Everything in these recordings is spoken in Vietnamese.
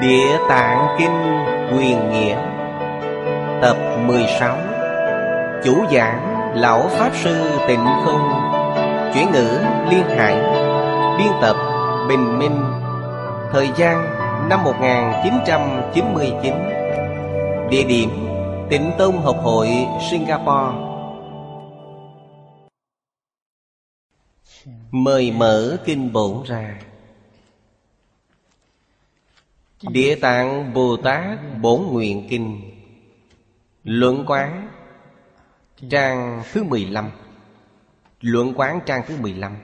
Địa Tạng Kinh Quyền Nghĩa. Tập 16 Chủ giảng Lão Pháp Sư Tịnh Không. Chuyển ngữ Liên Hải. Biên tập Bình Minh. Thời gian năm 1999 Địa điểm Tịnh Tông Học hội, Singapore. Mời mở kinh bổn ra. Địa tạng Bồ Tát Bổn Nguyện Kinh. Luận quán, Trang thứ 15 Luận quán, trang thứ 15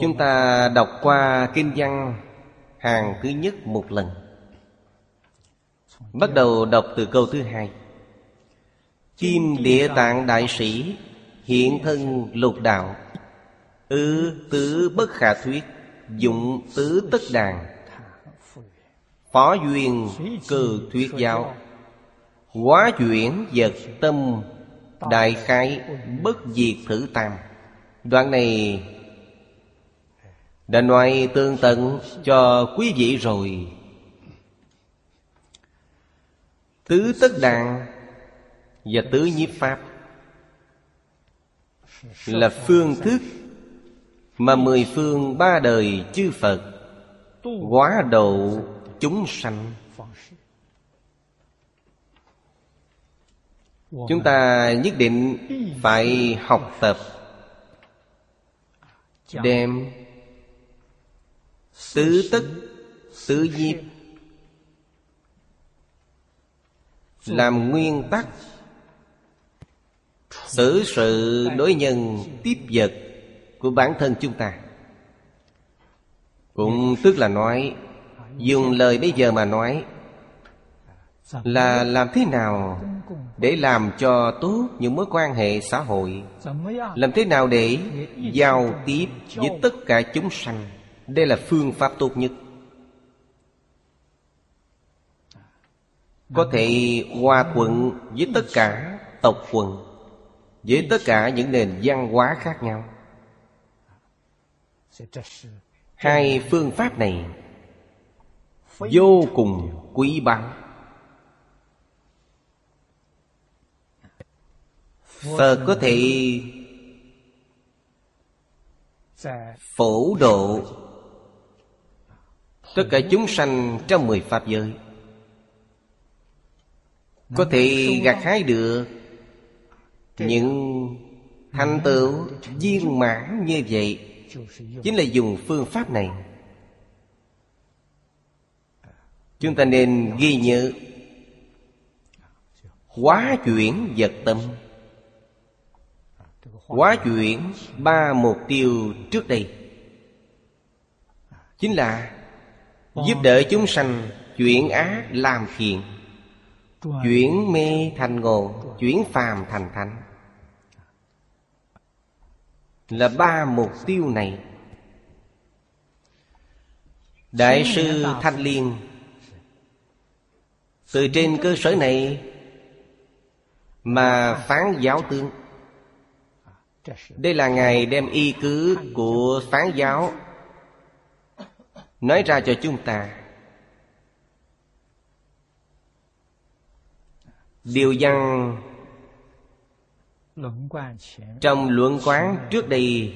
Chúng ta đọc qua kinh văn hàng thứ nhất một lần. Bắt đầu đọc từ câu thứ hai. Kim địa tạng đại sĩ, Hiện thân lục đạo. Ư tứ bất khả thuyết, Dụng tứ tất đàn. Phó duyên cư thuyết giáo. Quá chuyển vật tâm, Đại khai bất diệt thử tam. Đoạn này Đã nói tương tận cho quý vị rồi. Tứ tất đàn Và tứ nhiếp pháp Là phương thức mà mười phương ba đời chư Phật Quá độ chúng sanh. Chúng ta nhất định phải học tập Đem Tứ tức Tứ diệp Làm nguyên tắc, Xử sự đối nhân tiếp vật. Của bản thân chúng ta. Cũng tức là nói, Dùng lời bây giờ mà nói, Là làm thế nào Để làm cho tốt những mối quan hệ xã hội? Làm thế nào để giao tiếp với tất cả chúng sanh? Đây là phương pháp tốt nhất. Có thể hòa thuận với tất cả tộc quần, Với tất cả những nền văn hóa khác nhau. Hai phương pháp này Vô cùng quý báu. Phật có thể Phổ độ Tất cả chúng sanh trong mười Pháp giới. Có thể gặt hái được Những thành tựu viên mãn như vậy. Chính là dùng phương pháp này. Chúng ta nên ghi nhớ Hóa chuyển vật tâm. Hóa chuyển ba mục tiêu trước đây. Chính là Giúp đỡ chúng sanh Chuyển ác làm thiện, Chuyển mê thành ngộ, Chuyển phàm thành thánh. Là ba mục tiêu này. Đại sư Thanh Liên Từ trên cơ sở này Mà phán giáo tướng. Đây là Ngài đem y cứ của phán giáo Nói ra cho chúng ta. Điều văn trong luận quán trước đây,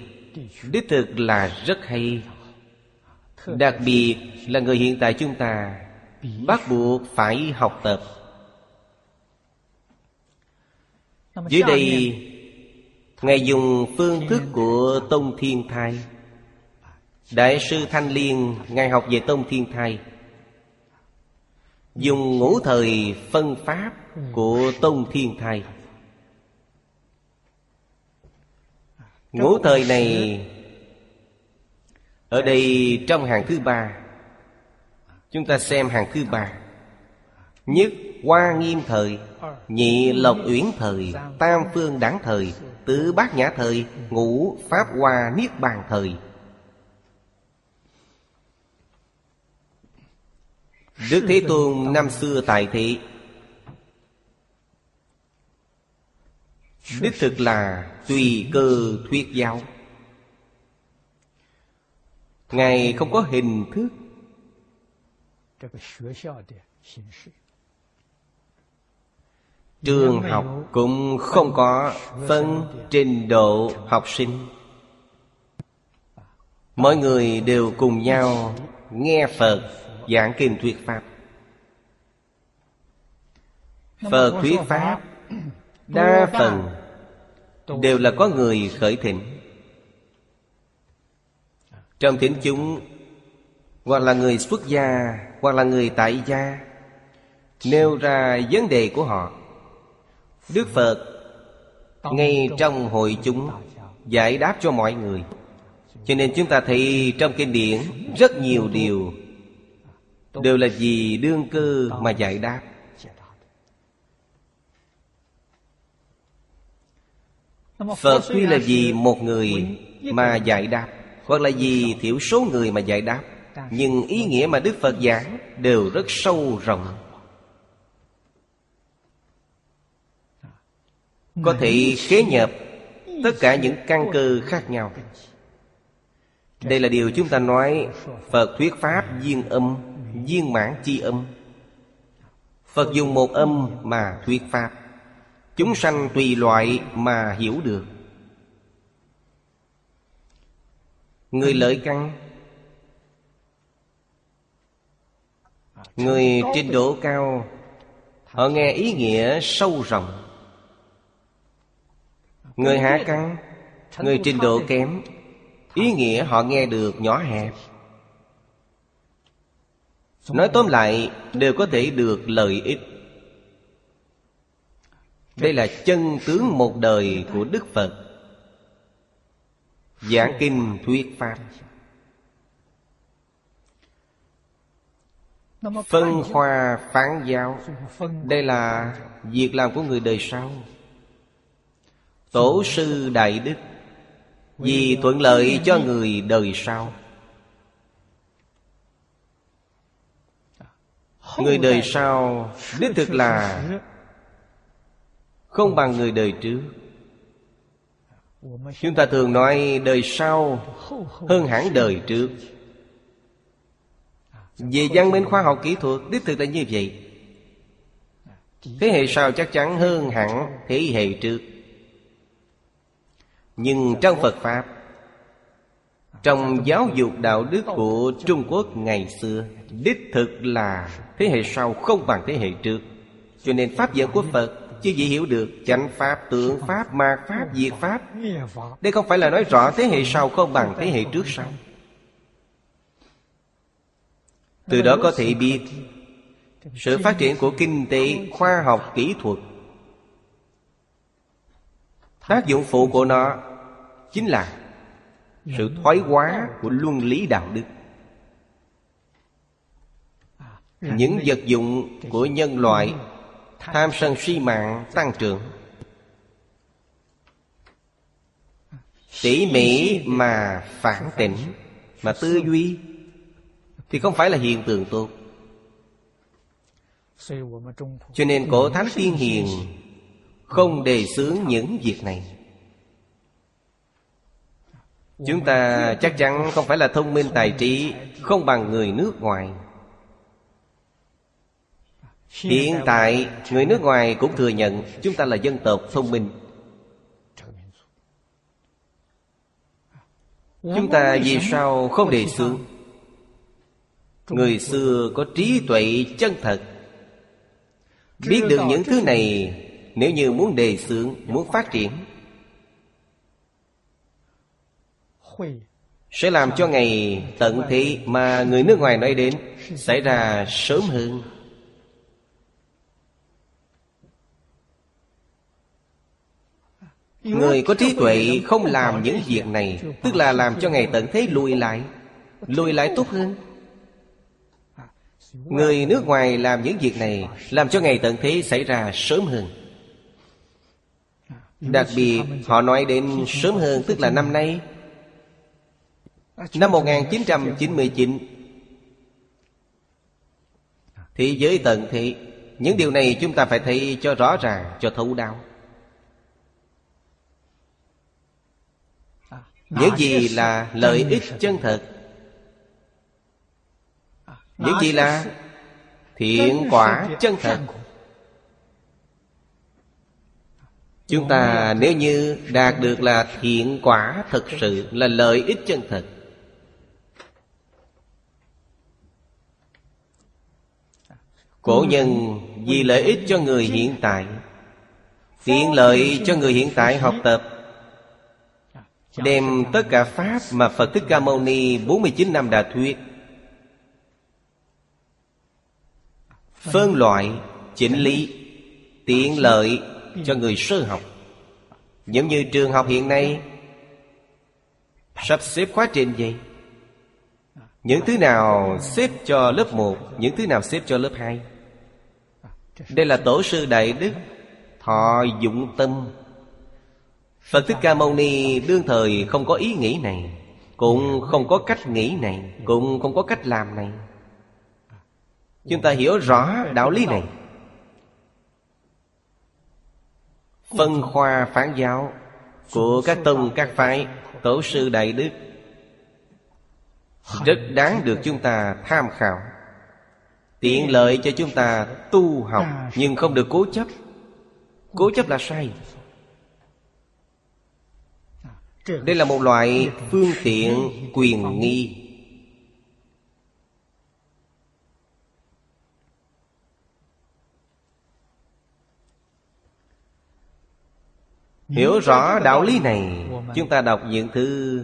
Đích thực là rất hay. Đặc biệt là người hiện tại chúng ta Bắt buộc phải học tập. Dưới đây, Ngài dùng phương thức của Tông Thiên Thai. Đại sư Thanh Liên, Ngài học về Tông Thiên Thai. Dùng ngũ thời phân pháp của Tông Thiên Thai. Ngũ thời này Ở đây trong hàng thứ ba Chúng ta xem hàng thứ ba. Nhất Hoa Nghiêm thời Nhị Lộc Uyển thời Tam Phương Đảng thời Tứ Bát Nhã thời Ngũ Pháp Hoa Niết Bàn thời. Đức Thế Tôn năm xưa tại thị đích thực là tùy cơ thuyết giáo. Ngài không có hình thức. Trường học cũng không có phân trình độ học sinh. Mọi người đều cùng nhau nghe phật giảng kinh thuyết pháp. Phật thuyết pháp đa phần đều là có người khởi thỉnh trong thính chúng hoặc là người xuất gia hoặc là người tại gia nêu ra vấn đề của họ. Đức phật ngay trong hội chúng giải đáp cho mọi người. Cho nên chúng ta thấy trong kinh điển rất nhiều điều đều là vì đương cơ mà giải đáp phật tuy là vì một người mà giải đáp hoặc là vì thiểu số người mà giải đáp. Nhưng ý nghĩa mà đức phật giảng đều rất sâu rộng. Có thể khế nhập tất cả những căn cơ khác nhau. Đây là điều chúng ta nói phật thuyết pháp viên âm viên mãn chi âm. Phật dùng một âm mà thuyết pháp chúng sanh tùy loại mà hiểu được. Người lợi căn. Người trình độ cao. Họ nghe ý nghĩa sâu rộng. Người hạ căn. Người trình độ kém. Ý nghĩa họ nghe được nhỏ hẹp. Nói tóm lại, đều có thể được lợi ích đây là chân tướng một đời của đức phật. Giảng kinh thuyết pháp. Phân hoa phán giáo. Đây là việc làm của người đời sau. Tổ sư đại đức, vì thuận lợi cho người đời sau. Người đời sau đích thực là không bằng người đời trước. Chúng ta thường nói đời sau hơn hẳn đời trước. Về văn minh khoa học kỹ thuật, đích thực là như vậy. Thế hệ sau chắc chắn hơn hẳn thế hệ trước. Nhưng trong phật pháp, trong giáo dục đạo đức của trung quốc ngày xưa, đích thực là thế hệ sau không bằng thế hệ trước. Cho nên pháp dẫn của phật chưa gì hiểu được. Chánh pháp tượng pháp mạt pháp diệt pháp. Đây không phải là nói rõ thế hệ sau không bằng thế hệ trước sao? Từ đó có thể biết Sự phát triển của kinh tế, khoa học, kỹ thuật. Tác dụng phụ của nó Chính là Sự thoái hóa của luân lý đạo đức. Những vật dụng của nhân loại tham sân si mạng tăng trưởng. Tỉ mỉ mà phản tỉnh mà tư duy thì không phải là hiện tượng tốt. Cho nên cổ thánh tiên hiền không đề xướng những việc này. Chúng ta chắc chắn không phải là thông minh tài trí, không bằng người nước ngoài hiện tại người nước ngoài cũng thừa nhận chúng ta là dân tộc thông minh. Chúng ta vì sao không đề xướng người xưa có trí tuệ chân thật. Biết được những thứ này nếu như muốn đề xướng muốn phát triển sẽ làm cho ngày tận thị mà người nước ngoài nói đến xảy ra sớm hơn. Người có trí tuệ không làm những việc này, tức là làm cho ngày tận thế lùi lại. Lùi lại tốt hơn. Người nước ngoài làm những việc này, làm cho ngày tận thế xảy ra sớm hơn. Đặc biệt, họ nói đến sớm hơn, tức là năm nay. Năm 1999 Thế giới tận thị Những điều này chúng ta phải thấy cho rõ ràng, Cho thấu đáo. Những gì là lợi ích chân thật Những gì là thiện quả chân thật, Chúng ta nếu như đạt được là thiện quả thật sự Là lợi ích chân thật, Cổ nhân vì lợi ích cho người hiện tại, Tiện lợi cho người hiện tại học tập Đem tất cả Pháp mà Phật Thích Ca Mâu Ni 49 năm đã thuyết. Phân loại, chỉnh lý Tiện lợi cho người sơ học. Giống như trường học hiện nay Sắp xếp khóa trình vậy? Những thứ nào xếp cho lớp 1 Những thứ nào xếp cho lớp 2 Đây là tổ sư Đại Đức. Thọ dụng tâm Phật Thích Ca Mâu Ni đương thời không có ý nghĩ này, Cũng không có cách nghĩ này, Cũng không có cách làm này. Chúng ta hiểu rõ đạo lý này. Phân khoa phán giáo Của các tông, các phái, Tổ sư Đại Đức Rất đáng được chúng ta tham khảo. Tiện lợi cho chúng ta tu học Nhưng không được cố chấp. Cố chấp là sai. Đây là một loại phương tiện quyền nghi. Hiểu rõ đạo lý này, Chúng ta đọc những thư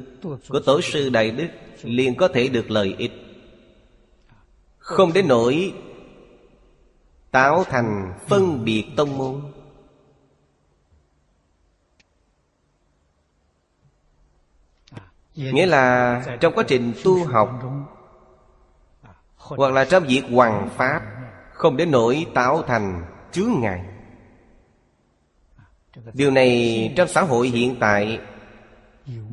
Của Tổ sư Đại Đức liền có thể được lợi ích. Không đến nỗi Tạo thành phân biệt tông môn. Nghĩa là trong quá trình tu học Hoặc là trong việc hoàng pháp Không đến nỗi tạo thành chướng ngại. Điều này trong xã hội hiện tại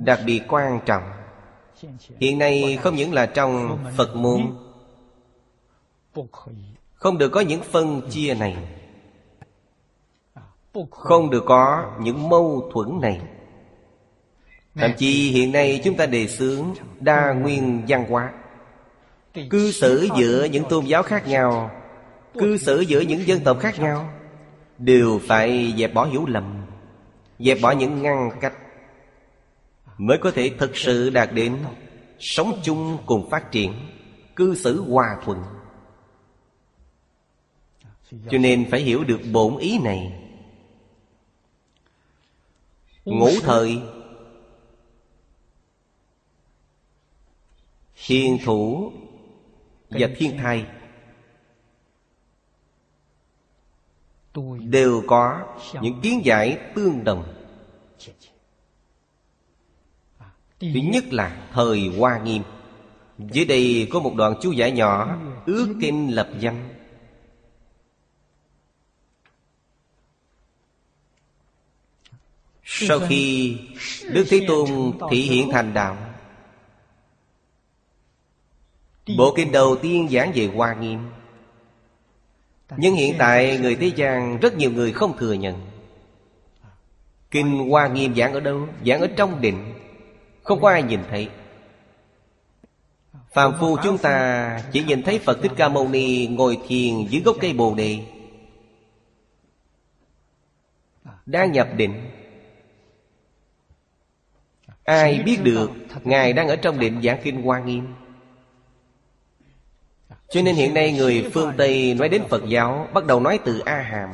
Đặc biệt quan trọng. Hiện nay không những là trong Phật môn Không được có những phân chia này Không được có những mâu thuẫn này Thậm chí hiện nay chúng ta đề xướng đa nguyên văn hóa. Cư xử giữa những tôn giáo khác nhau Cư xử giữa những dân tộc khác nhau Đều phải dẹp bỏ hiểu lầm Dẹp bỏ những ngăn cách Mới có thể thực sự đạt đến Sống chung cùng phát triển Cư xử hòa thuận. Cho nên phải hiểu được bổn ý này. Ngũ thời Thiên thủ Và thiên thai đều có những kiến giải tương đồng. Thứ nhất là thời hoa nghiêm. Dưới đây có một đoạn chú giải nhỏ ước kinh lập danh. Sau khi đức thế tôn thị hiện thành đạo bộ kinh đầu tiên giảng về hoa nghiêm. Nhưng hiện tại người thế gian rất nhiều người không thừa nhận. Kinh Hoa Nghiêm giảng ở đâu? Giảng ở trong định. Không có ai nhìn thấy. Phạm phu chúng ta chỉ nhìn thấy Phật Thích Ca Mâu Ni ngồi thiền dưới gốc cây bồ đề. Đang nhập định. Ai biết được Ngài đang ở trong định giảng kinh Hoa Nghiêm? Cho nên hiện nay người phương Tây nói đến Phật giáo, Bắt đầu nói từ A Hàm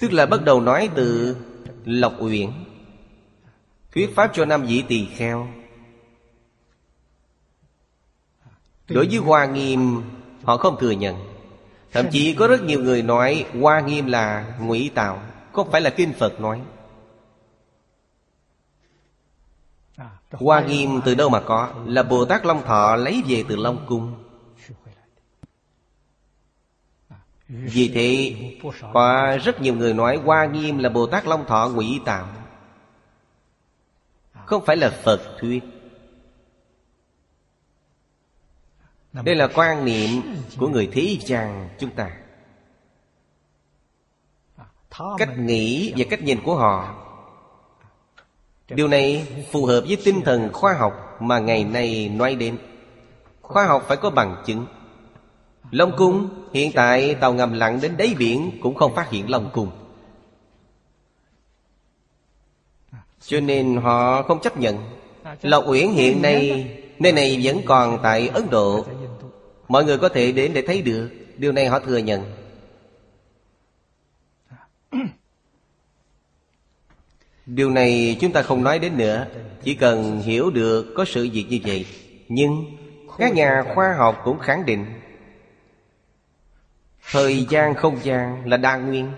Tức là bắt đầu nói từ Lộc Uyển. Thuyết pháp cho năm vị tỳ kheo. Đối với Hoa Nghiêm, Họ không thừa nhận. Thậm chí có rất nhiều người nói Hoa Nghiêm là ngụy tạo, Không phải là Kinh Phật nói. Hoa nghiêm từ đâu mà có? Là Bồ Tát Long Thọ lấy về từ Long Cung. Vì thế, Có rất nhiều người nói Hoa nghiêm là Bồ Tát Long Thọ ngụy tạo Không phải là Phật thuyết. Đây là quan niệm của người thế gian chúng ta. Cách nghĩ và cách nhìn của họ Điều này phù hợp với tinh thần khoa học mà ngày nay nói đến. Khoa học phải có bằng chứng. Long cung, hiện tại tàu ngầm lặn đến đáy biển cũng không phát hiện Long cung. Cho nên họ không chấp nhận. Lộc Uyển hiện nay, Nơi này vẫn còn tại Ấn Độ. Mọi người có thể đến để thấy được. Điều này họ thừa nhận. Điều này chúng ta không nói đến nữa. Chỉ cần hiểu được có sự việc như vậy. Nhưng các nhà khoa học cũng khẳng định, Thời gian không gian là đa nguyên.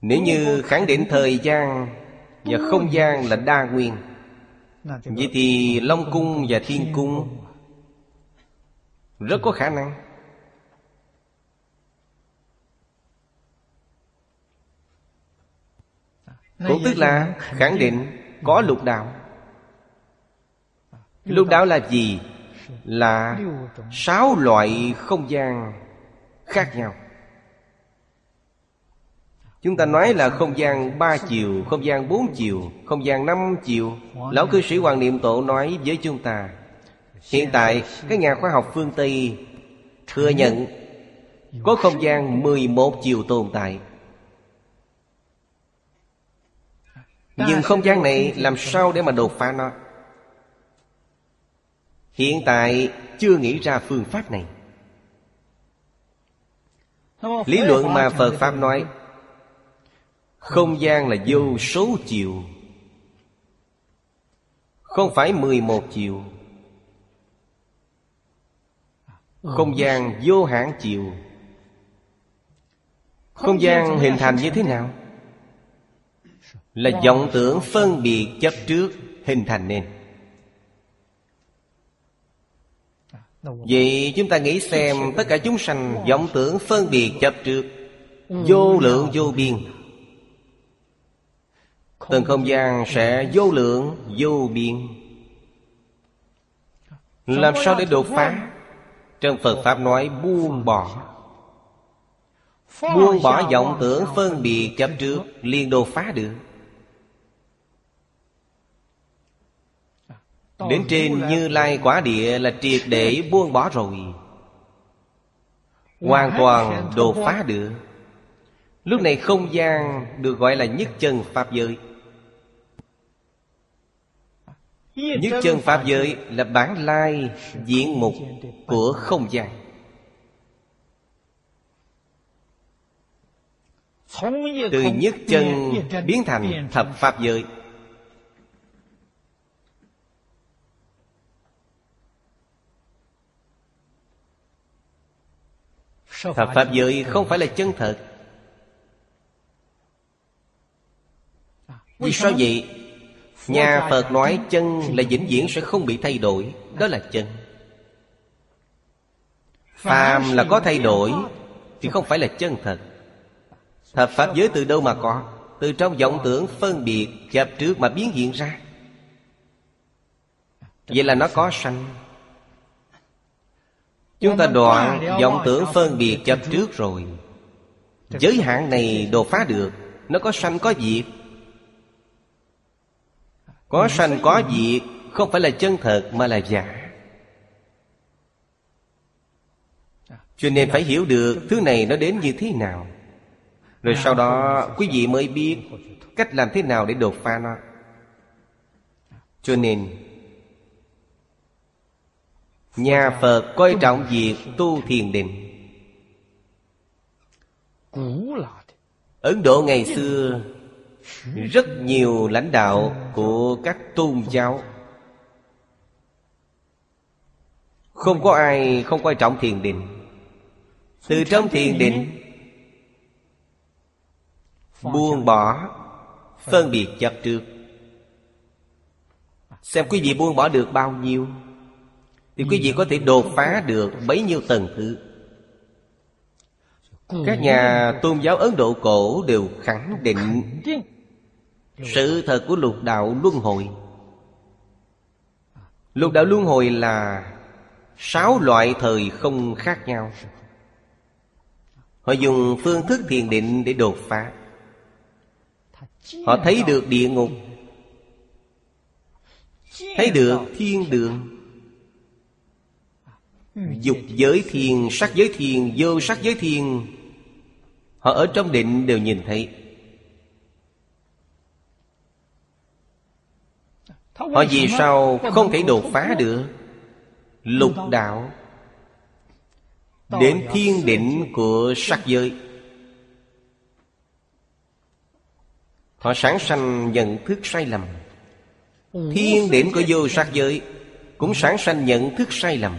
Nếu như khẳng định thời gian và không gian là đa nguyên, Vậy thì Long Cung và Thiên Cung Rất có khả năng. Cũng tức là khẳng định có lục đạo. Lục đạo là gì? Là sáu loại không gian khác nhau. Chúng ta nói là không gian ba chiều, không gian bốn chiều, không gian năm chiều. Lão cư sĩ Hoàng Niệm Tổ nói với chúng ta Hiện tại các nhà khoa học phương Tây thừa nhận Có không gian 11 chiều tồn tại Nhưng không gian này làm sao để mà đột phá nó? Hiện tại chưa nghĩ ra phương pháp này. Lý luận mà Phật Pháp nói Không gian là vô số chiều Không phải 11 chiều. Không gian vô hạn chiều. Không gian hình thành như thế nào? Là vọng tưởng phân biệt chấp trước, hình thành nên. Vậy chúng ta nghĩ xem Tất cả chúng sanh vọng tưởng phân biệt chấp trước, Vô lượng vô biên. Từng không gian sẽ vô lượng, vô biên. Làm sao để đột phá? Trong Phật Pháp nói buông bỏ. Buông bỏ vọng tưởng phân biệt chấp trước, liền đột phá được. Đến trên Như Lai quả địa là triệt để buông bỏ rồi. Hoàn toàn đột phá được. Lúc này không gian được gọi là nhất chân Pháp giới. Nhất chân Pháp giới là bản lai diện mục của không gian. Từ nhất chân biến thành thập Pháp giới Thập Pháp giới không phải là chân thật. Vì sao vậy? Nhà Phật nói chân là vĩnh viễn sẽ không bị thay đổi Đó là chân. Phàm là có thay đổi Thì không phải là chân thật. Thập Pháp giới từ đâu mà có? Từ trong vọng tưởng phân biệt Chập trước mà biến hiện ra. Vậy là nó có sanh Chúng ta đoạn vọng tưởng phân biệt chấp trước rồi. Giới hạn này đột phá được Nó có sanh có diệt. Có sanh có diệt Không phải là chân thật mà là giả. Cho nên phải hiểu được Thứ này nó đến như thế nào. Rồi sau đó quý vị mới biết Cách làm thế nào để đột phá nó. Cho nên Nhà Phật coi trọng việc tu thiền định. Ấn Độ ngày xưa Rất nhiều lãnh đạo của các tôn giáo. Không có ai không coi trọng thiền định. Từ trong thiền định Buông bỏ Phân biệt chấp trước. Xem quý vị buông bỏ được bao nhiêu thì quý vị có thể đột phá được bấy nhiêu tầng thứ. Các nhà tôn giáo Ấn Độ cổ đều khẳng định. Sự thật của lục đạo luân hồi. Lục đạo luân hồi là Sáu loại thời không khác nhau. Họ dùng phương thức thiền định để đột phá. Họ thấy được địa ngục Thấy được thiên đường Dục giới thiền sắc giới thiền vô sắc giới thiền Họ ở trong định đều nhìn thấy. Họ vì sao không thể đột phá được? Lục đạo Đến thiên định của sắc giới. Họ sản sanh nhận thức sai lầm. Thiên định của vô sắc giới Cũng sản sanh nhận thức sai lầm.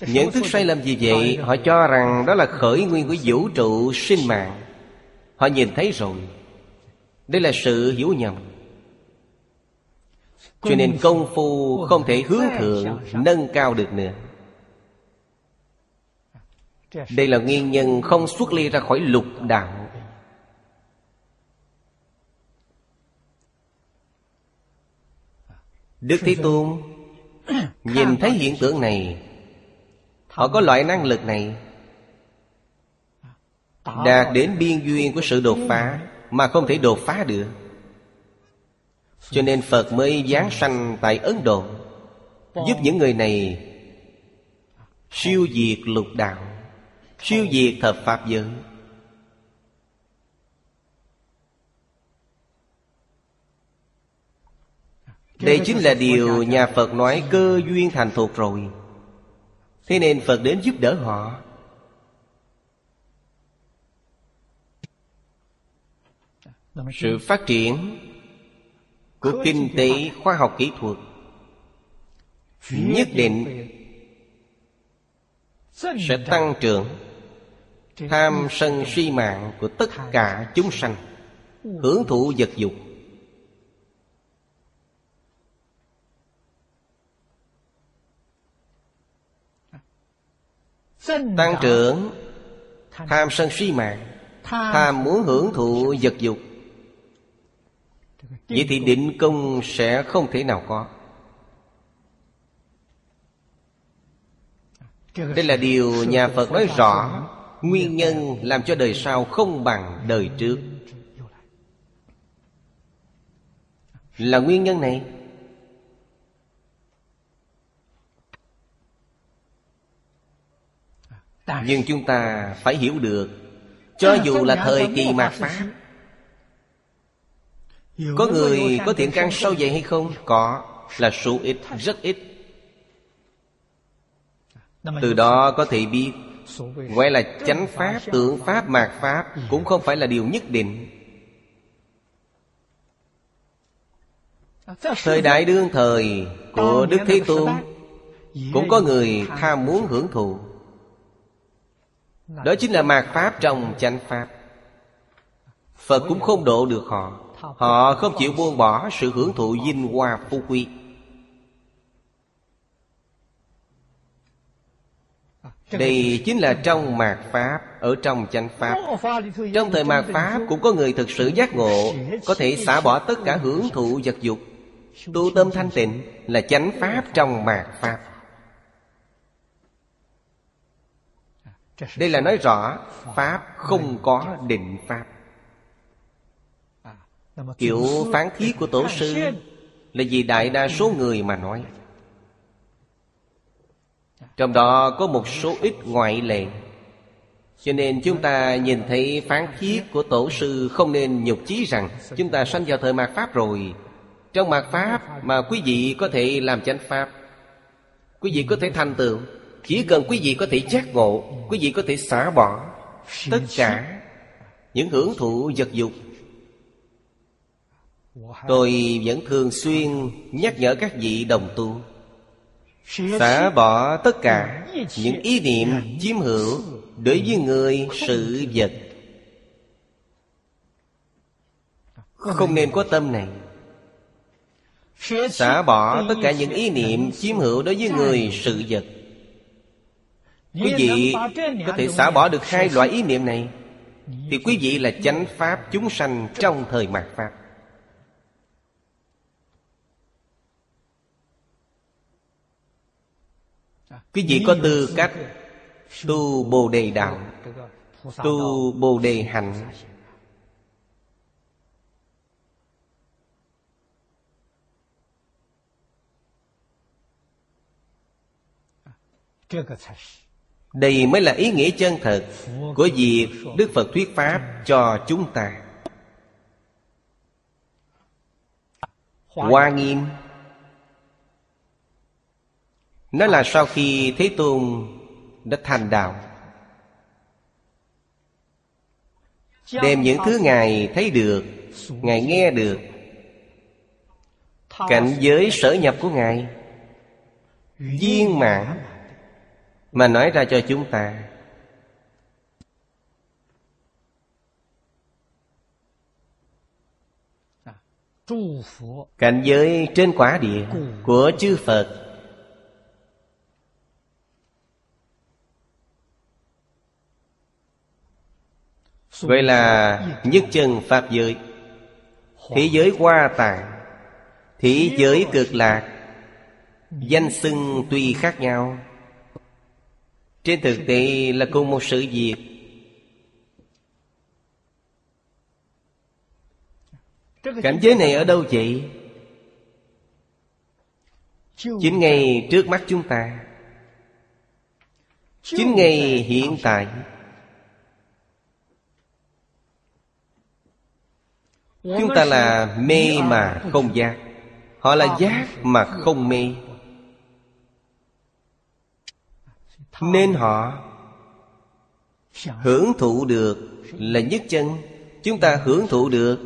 Nhận thức sai lầm gì vậy? Họ cho rằng đó là khởi nguyên của vũ trụ sinh mạng. Họ nhìn thấy rồi. Đây là sự hiểu nhầm. Cho nên công phu không thể hướng thượng Nâng cao được nữa. Đây là nguyên nhân không xuất ly ra khỏi lục đạo. Đức Thế Tôn Nhìn thấy hiện tượng này Họ có loại năng lực này. Đạt đến biên duyên của sự đột phá Mà không thể đột phá được. Cho nên Phật mới giáng sanh tại Ấn Độ, Giúp những người này Siêu diệt lục đạo, Siêu diệt thập Pháp giới. Đây chính là điều nhà Phật nói cơ duyên thành thuộc rồi. Thế nên Phật đến giúp đỡ họ. Sự phát triển Của kinh tế khoa học kỹ thuật Nhất định Sẽ tăng trưởng Tham sân si mạng của tất cả chúng sanh, Hưởng thụ vật dục. Tăng trưởng Tham sân si mạng Tham muốn hưởng thụ vật dục. Vậy thì định công sẽ không thể nào có. Đây là điều nhà Phật nói rõ. Nguyên nhân làm cho đời sau không bằng đời trước. Là nguyên nhân này Nhưng chúng ta phải hiểu được Cho dù là thời kỳ mạt Pháp Có người có thiện căn sâu dày hay không? Có Là số ít, rất ít. Từ đó có thể biết Gọi là chánh pháp, tượng pháp, mạt pháp Cũng không phải là điều nhất định. Thời đại đương thời của Đức Thế Tôn Cũng có người tham muốn hưởng thụ đó chính là mạt Pháp trong chánh Pháp. Phật cũng không độ được họ. Họ không chịu buông bỏ sự hưởng thụ vinh hoa phú quý. Đây chính là trong mạt Pháp Ở trong chánh Pháp. Trong thời mạt Pháp cũng có người thực sự giác ngộ Có thể xả bỏ tất cả hưởng thụ vật dục. Tu tâm thanh tịnh Là chánh Pháp trong mạt Pháp Đây là nói rõ Pháp không có định Pháp. Kiểu phán thiết của Tổ sư Là vì đại đa số người mà nói. Trong đó có một số ít ngoại lệ. Cho nên chúng ta nhìn thấy phán thiết của Tổ sư Không nên nhục chí rằng Chúng ta sanh vào thời mạt Pháp rồi. Trong mạt Pháp mà quý vị có thể làm chánh Pháp. Quý vị có thể thành tựu chỉ cần quý vị có thể giác ngộ Quý vị có thể xả bỏ Tất cả Những hưởng thụ vật dục. Tôi vẫn thường xuyên nhắc nhở các vị đồng tu Xả bỏ tất cả Những ý niệm chiếm hữu Đối với người sự vật. Không nên có tâm này. Xả bỏ tất cả những ý niệm chiếm hữu đối với người sự vật Quý vị có thể xả bỏ được hai loại ý niệm này. Thì quý vị là chánh pháp chúng sanh trong thời mạt Pháp. Quý vị có tư cách tu Bồ Đề Đạo Tu Bồ Đề Hạnh đây mới là ý nghĩa chân thật của việc đức phật thuyết pháp cho chúng ta. Hoa nghiêm. Nó là sau khi thế tôn đã thành đạo. Đem những thứ ngài thấy được, ngài nghe được, cảnh giới sở nhập của ngài, viên mãn mà nói ra cho chúng ta, cảnh giới trên quả địa của chư phật gọi là nhất chân pháp giới. Thế giới hoa tạng, thế giới cực lạc, danh xưng tuy khác nhau trên thực tế là cùng một sự việc. Cảnh giới này ở đâu vậy? Chính ngay trước mắt chúng ta. Chính ngay hiện tại. Chúng ta là mê mà không giác. Họ là giác mà không mê. Nên họ hưởng thụ được là nhất chân. Chúng ta hưởng thụ được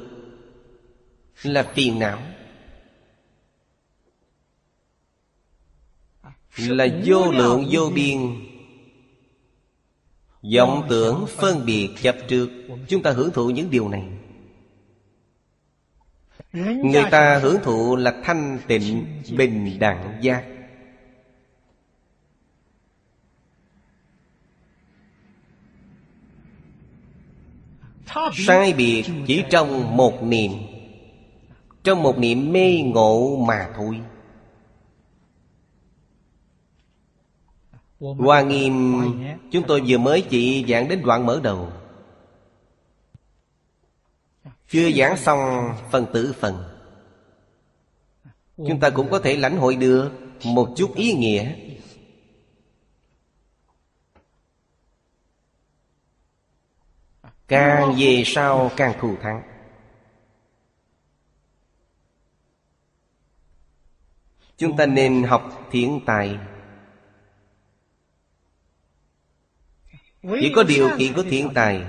là phiền não. Là vô lượng, vô biên. Vọng tưởng phân biệt chấp trước. Chúng ta hưởng thụ những điều này. Người ta hưởng thụ là thanh tịnh, bình đẳng giác. Sai biệt chỉ trong một niệm. Trong một niệm mê ngộ mà thôi. Hoa Nghiêm, Chúng tôi vừa mới chỉ giảng đến đoạn mở đầu. Chưa giảng xong phần tử phần. Chúng ta cũng có thể lãnh hội được Một chút ý nghĩa. Càng về sau càng thù thắng. Chúng ta nên học thiện tài. Chỉ có điều kiện của thiện tài.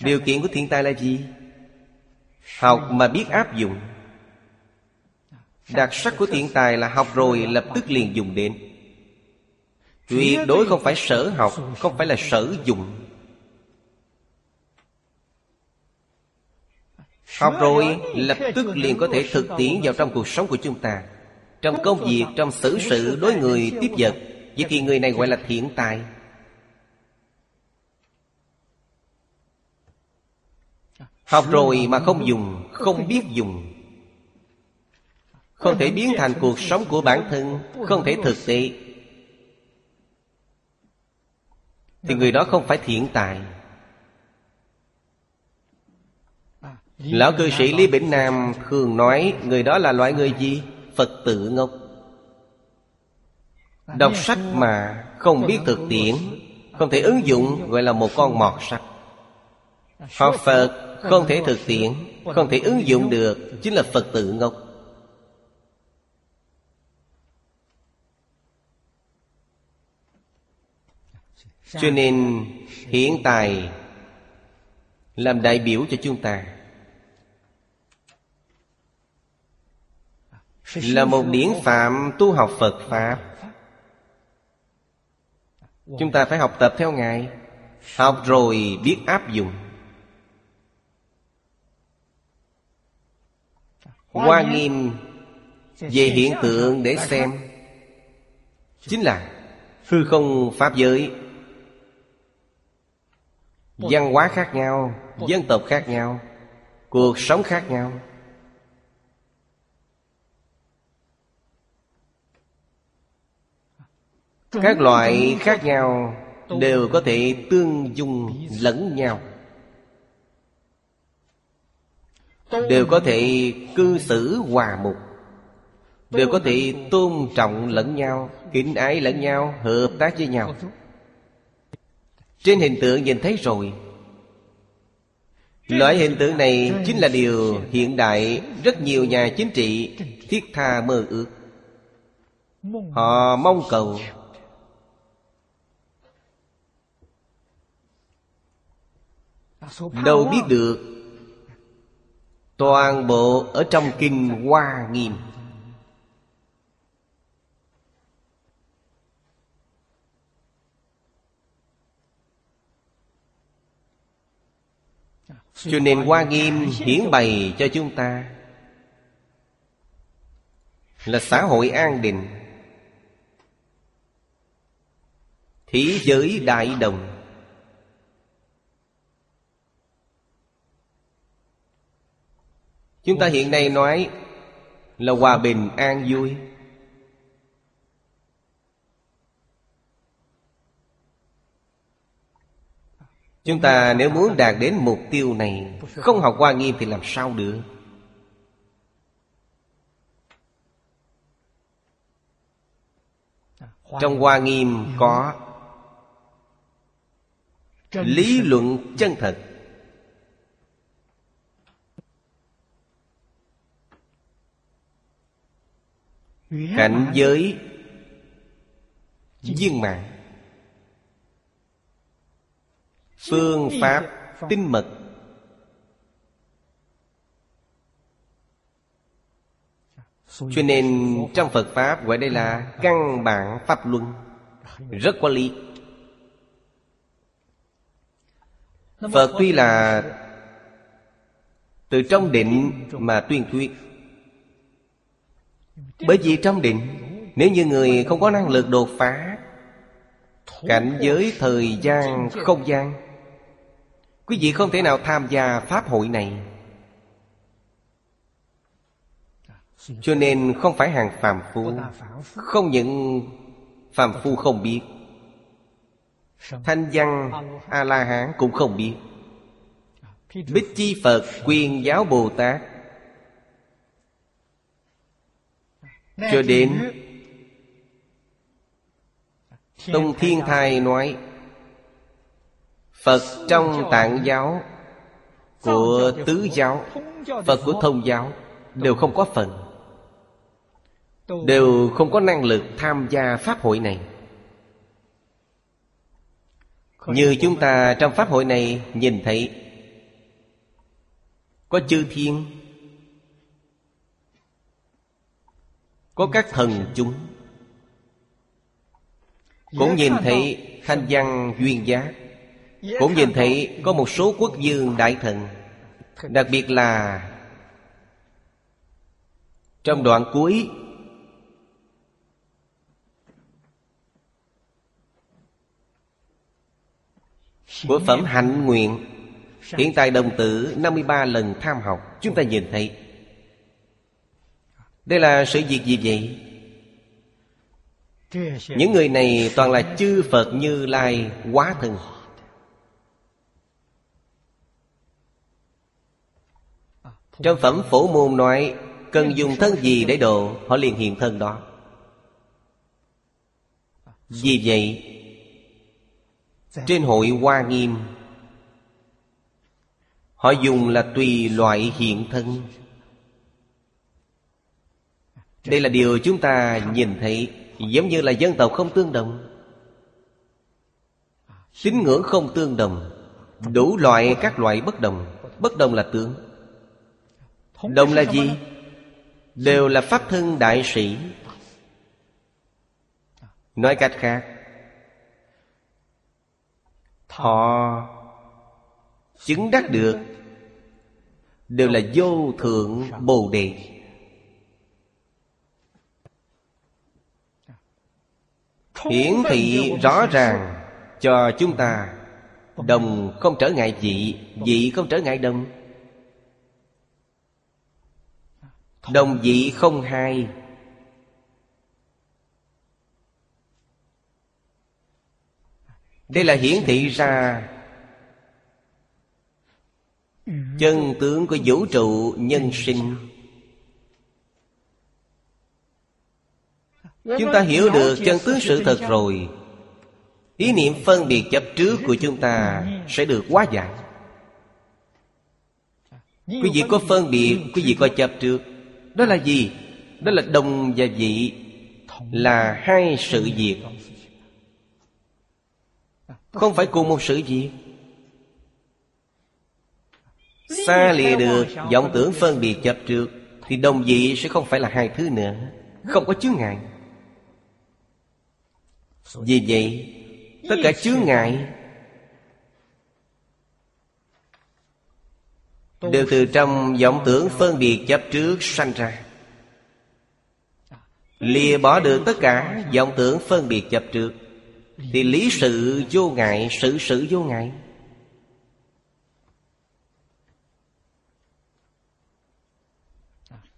Điều kiện của thiện tài là gì? Học mà biết áp dụng. Đặc sắc của thiện tài là học rồi lập tức liền dùng đến. Tuyệt đối không phải sở học Không phải là sở dụng. Học rồi lập tức liền có thể thực tiễn vào trong cuộc sống của chúng ta. Trong công việc, trong xử sự đối người tiếp vật Vậy thì người này gọi là thiện tài. Học rồi mà không dùng Không biết dùng. Không thể biến thành cuộc sống của bản thân Không thể thực tế Thì người đó không phải thiện tài. Lão cư sĩ Lý Bỉnh Nam thường nói, Người đó là loại người gì? Phật tử ngốc. Đọc sách mà không biết thực tiễn, Không thể ứng dụng gọi là một con mọt sách. Học Phật không thể thực tiễn, Không thể ứng dụng được, Chính là Phật tử ngốc. Cho nên hiện tại Làm đại biểu cho chúng ta. Là một điển phạm tu học Phật Pháp. Chúng ta phải học tập theo Ngài. Học rồi biết áp dụng. Hoa nghiêm Về hiện tượng để xem. Chính là Hư không Pháp giới Văn hóa khác nhau Dân tộc khác nhau Cuộc sống khác nhau. Các loại khác nhau Đều có thể tương dung lẫn nhau. Đều có thể cư xử hòa mục. Đều có thể tôn trọng lẫn nhau Kính ái lẫn nhau Hợp tác với nhau trên hình tượng nhìn thấy rồi. Loại hình tượng này chính là điều hiện đại Rất nhiều nhà chính trị thiết tha mơ ước. Họ mong cầu Đâu biết được Toàn bộ ở trong kinh Hoa Nghiêm. Cho nên Hoa Nghiêm hiển bày cho chúng ta Là xã hội an định, Thế giới đại đồng. Chúng ta hiện nay nói Là hòa bình an vui. Chúng ta nếu muốn đạt đến mục tiêu này, Không học Hoa Nghiêm thì làm sao được? Trong Hoa Nghiêm có Lý luận chân thật. Cảnh giới viên mạng Phương pháp tinh mật. Cho nên trong Phật Pháp gọi đây là căn bản Pháp Luân. Rất có lý. Phật tuy là Từ trong định mà tuyên thuyết. Bởi vì trong định Nếu như người không có năng lực đột phá Cảnh giới thời gian không gian Quý vị không thể nào tham gia Pháp hội này. Cho nên không phải hàng phàm phu, Không những phàm phu không biết, Thanh văn, A-la-hán cũng không biết. Bích Chi Phật, quyền giáo Bồ Tát Cho đến Tông Thiên Thai nói Phật trong tạng giáo Của tứ giáo, Phật của thông giáo Đều không có phần, Đều không có năng lực tham gia Pháp hội này. Như chúng ta trong Pháp hội này nhìn thấy, Có chư thiên, Có các thần chúng, Cũng nhìn thấy thanh văn duyên giác cũng nhìn thấy có một số quốc dương đại thần, Đặc biệt là Trong đoạn cuối. Của phẩm hạnh nguyện, Hiện tại đồng tử 53 lần tham học. Chúng ta nhìn thấy, Đây là sự việc gì vậy? Những người này toàn là chư Phật Như Lai quá thân Trong phẩm phổ môn nói, Cần dùng thân gì để độ, Họ liền hiện thân đó. Vì vậy, Trên hội Hoa Nghiêm, Họ dùng là tùy loại hiện thân. Đây là điều chúng ta nhìn thấy, Giống như là dân tộc không tương đồng. Tín ngưỡng không tương đồng, Đủ loại các loại bất đồng. Bất đồng là tướng. Đồng là gì? Đều là Pháp thân đại sĩ. Nói cách khác Họ chứng đắc được Đều là vô thượng Bồ Đề. Hiển thị rõ ràng cho chúng ta. Đồng không trở ngại dị Dị không trở ngại đồng Đồng vị không hai. Đây là hiển thị ra. Chân tướng của vũ trụ nhân sinh. Chúng ta hiểu được chân tướng sự thật rồi. Ý niệm phân biệt chấp trước của chúng ta sẽ được hóa giải. Quý vị có phân biệt, quý vị có chấp trước đó là gì? Đó là đồng và vị. Là hai sự việc. Không phải cùng một sự việc. Xa lìa được, vọng tưởng phân biệt chập trước, thì đồng vị sẽ không phải là hai thứ nữa. Không có chướng ngại. Vì vậy, tất cả chướng ngại đều từ trong vọng tưởng phân biệt chấp trước sanh ra. Lìa bỏ được tất cả vọng tưởng phân biệt chấp trước thì lý sự vô ngại sự sự vô ngại.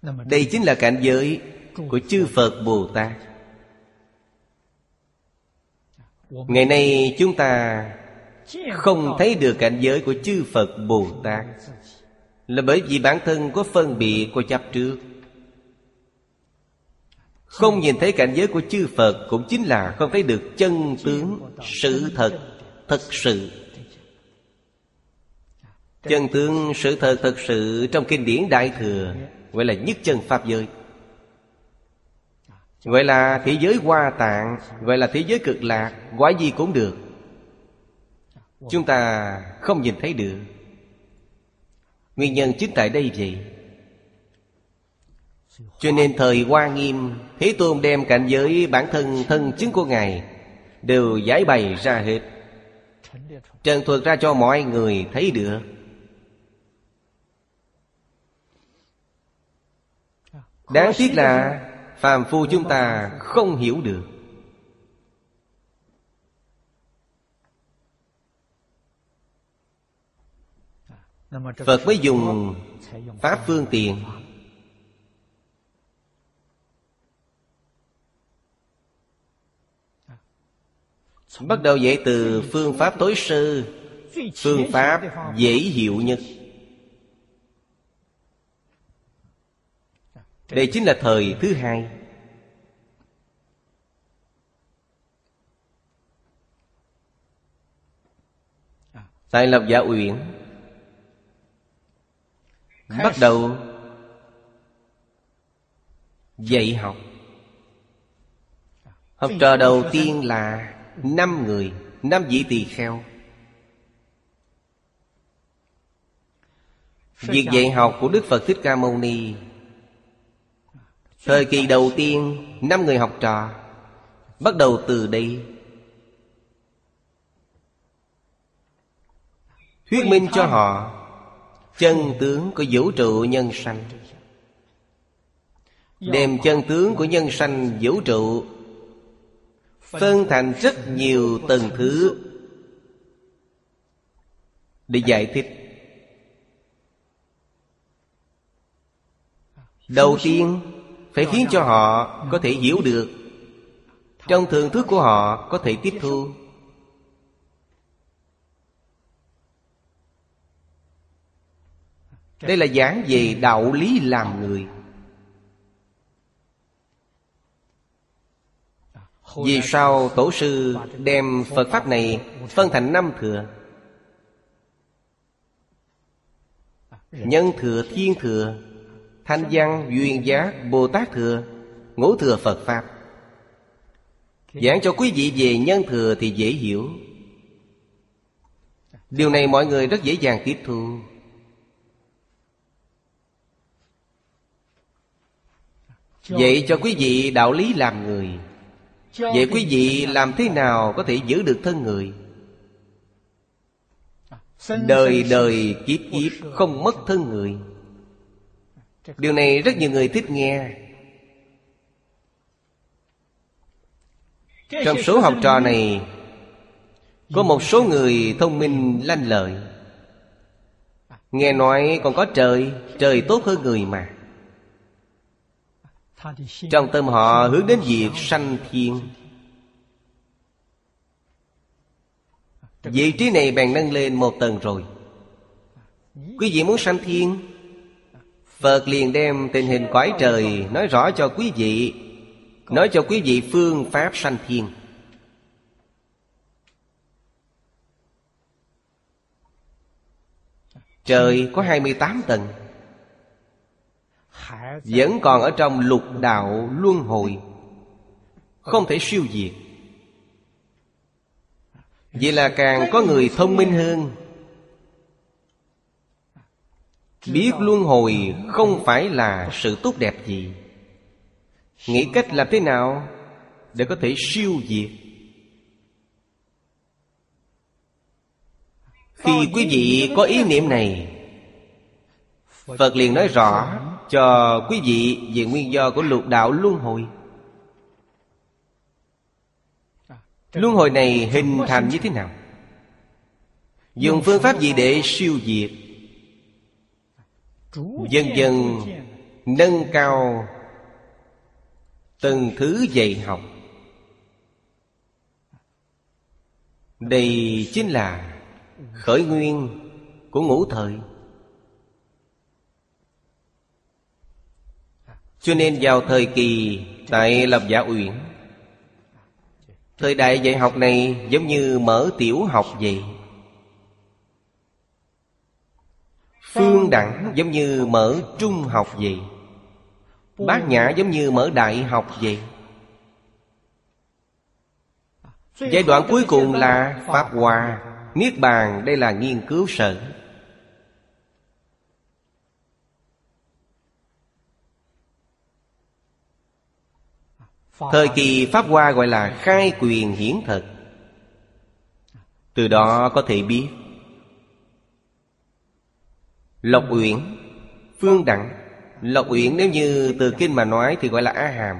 Đây chính là cảnh giới của chư phật bồ tát. Ngày nay chúng ta không thấy được cảnh giới của chư phật bồ tát là bởi vì bản thân có phân biệt của chấp trước. Không nhìn thấy cảnh giới của chư phật cũng chính là không thấy được chân tướng sự thật thật sự. Chân tướng sự thật thật sự trong kinh điển đại thừa, gọi là nhất chân pháp giới. Gọi là thế giới hoa tạng, gọi là thế giới cực lạc quái gì cũng được. Chúng ta không nhìn thấy được nguyên nhân chính tại đây vậy cho nên thời Hoa Nghiêm, Thế Tôn đem cảnh giới bản thân thân chứng của Ngài Đều giải bày ra hết. Trần thuật ra cho mọi người thấy được. Đáng tiếc là phàm phu chúng ta không hiểu được. Phật mới dùng Pháp phương tiện. Bắt đầu dạy từ phương pháp tối sơ, Phương pháp dễ hiểu nhất. Đây chính là thời thứ hai. Tại Lập Giả Uyển Bắt đầu Dạy học. Học trò đầu tiên là Năm người Năm vị tỳ kheo. Việc dạy học của Đức Phật Thích Ca Mâu Ni. Thời kỳ đầu tiên Năm người học trò. Bắt đầu từ đây. Thuyết minh cho họ Chân tướng của vũ trụ nhân sanh. Đem chân tướng của nhân sanh vũ trụ, phân thành rất nhiều tầng thứ để giải thích. Đầu tiên, phải khiến cho họ có thể hiểu được, trong thường thức của họ có thể tiếp thu. Đây là giảng về đạo lý làm người. Vì sao Tổ sư đem Phật Pháp này phân thành năm thừa? Nhân thừa, Thiên thừa Thanh văn, Duyên giác, Bồ Tát thừa Ngũ thừa Phật Pháp. Giảng cho quý vị về nhân thừa thì dễ hiểu. Điều này mọi người rất dễ dàng tiếp thu. Vậy cho quý vị đạo lý làm người. Vậy quý vị làm thế nào có thể giữ được thân người? Đời đời, kiếp kiếp, không mất thân người. Điều này rất nhiều người thích nghe. Trong số học trò này, Có một số người thông minh, lanh lợi. Nghe nói còn có trời Trời tốt hơn người mà trong tâm họ hướng đến việc sanh thiên. Vị trí này bèn nâng lên một tầng rồi. Quý vị muốn sanh thiên? Phật liền đem tình hình cõi trời Nói rõ cho quý vị Nói cho quý vị phương pháp sanh thiên. Trời có 28 tầng vẫn còn ở trong lục đạo luân hồi. Không thể siêu diệt. Vậy là càng có người thông minh hơn. Biết luân hồi không phải là sự tốt đẹp gì. Nghĩ cách làm thế nào Để có thể siêu diệt? Khi quý vị có ý niệm này, Phật liền nói rõ cho quý vị về nguyên do của lục đạo luân hồi. Luân hồi này hình thành như thế nào? Dùng phương pháp gì để siêu diệt? Dần dần nâng cao từng thứ dạy học. Đây chính là khởi nguyên của ngũ thời Cho nên vào thời kỳ tại Lập Giả Uyển, Thời đại dạy học này giống như mở tiểu học vậy. Phương đẳng giống như mở trung học vậy. Bát nhã giống như mở đại học vậy. Giai đoạn cuối cùng là Pháp Hòa Niết Bàn, đây là nghiên cứu sở. Thời kỳ Pháp Hoa gọi là khai quyền hiển thực. Từ đó có thể biết, Lộc Uyển, Phương Đẳng. Lộc Uyển nếu như từ kinh mà nói thì gọi là A Hàm.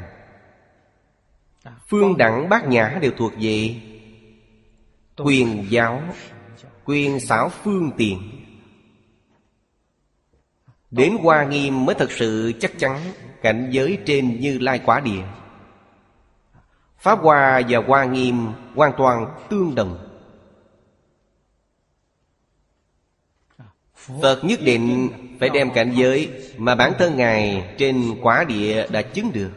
Phương Đẳng, Bát Nhã đều thuộc về Quyền giáo, Quyền xảo phương tiện. Đến Hoa Nghiêm mới thật sự chắc chắn Cảnh giới trên như lai quả địa. Pháp Hoa và Hoa Nghiêm hoàn toàn tương đồng. Phật nhất định phải đem cảnh giới Mà bản thân Ngài trên quả địa đã chứng được.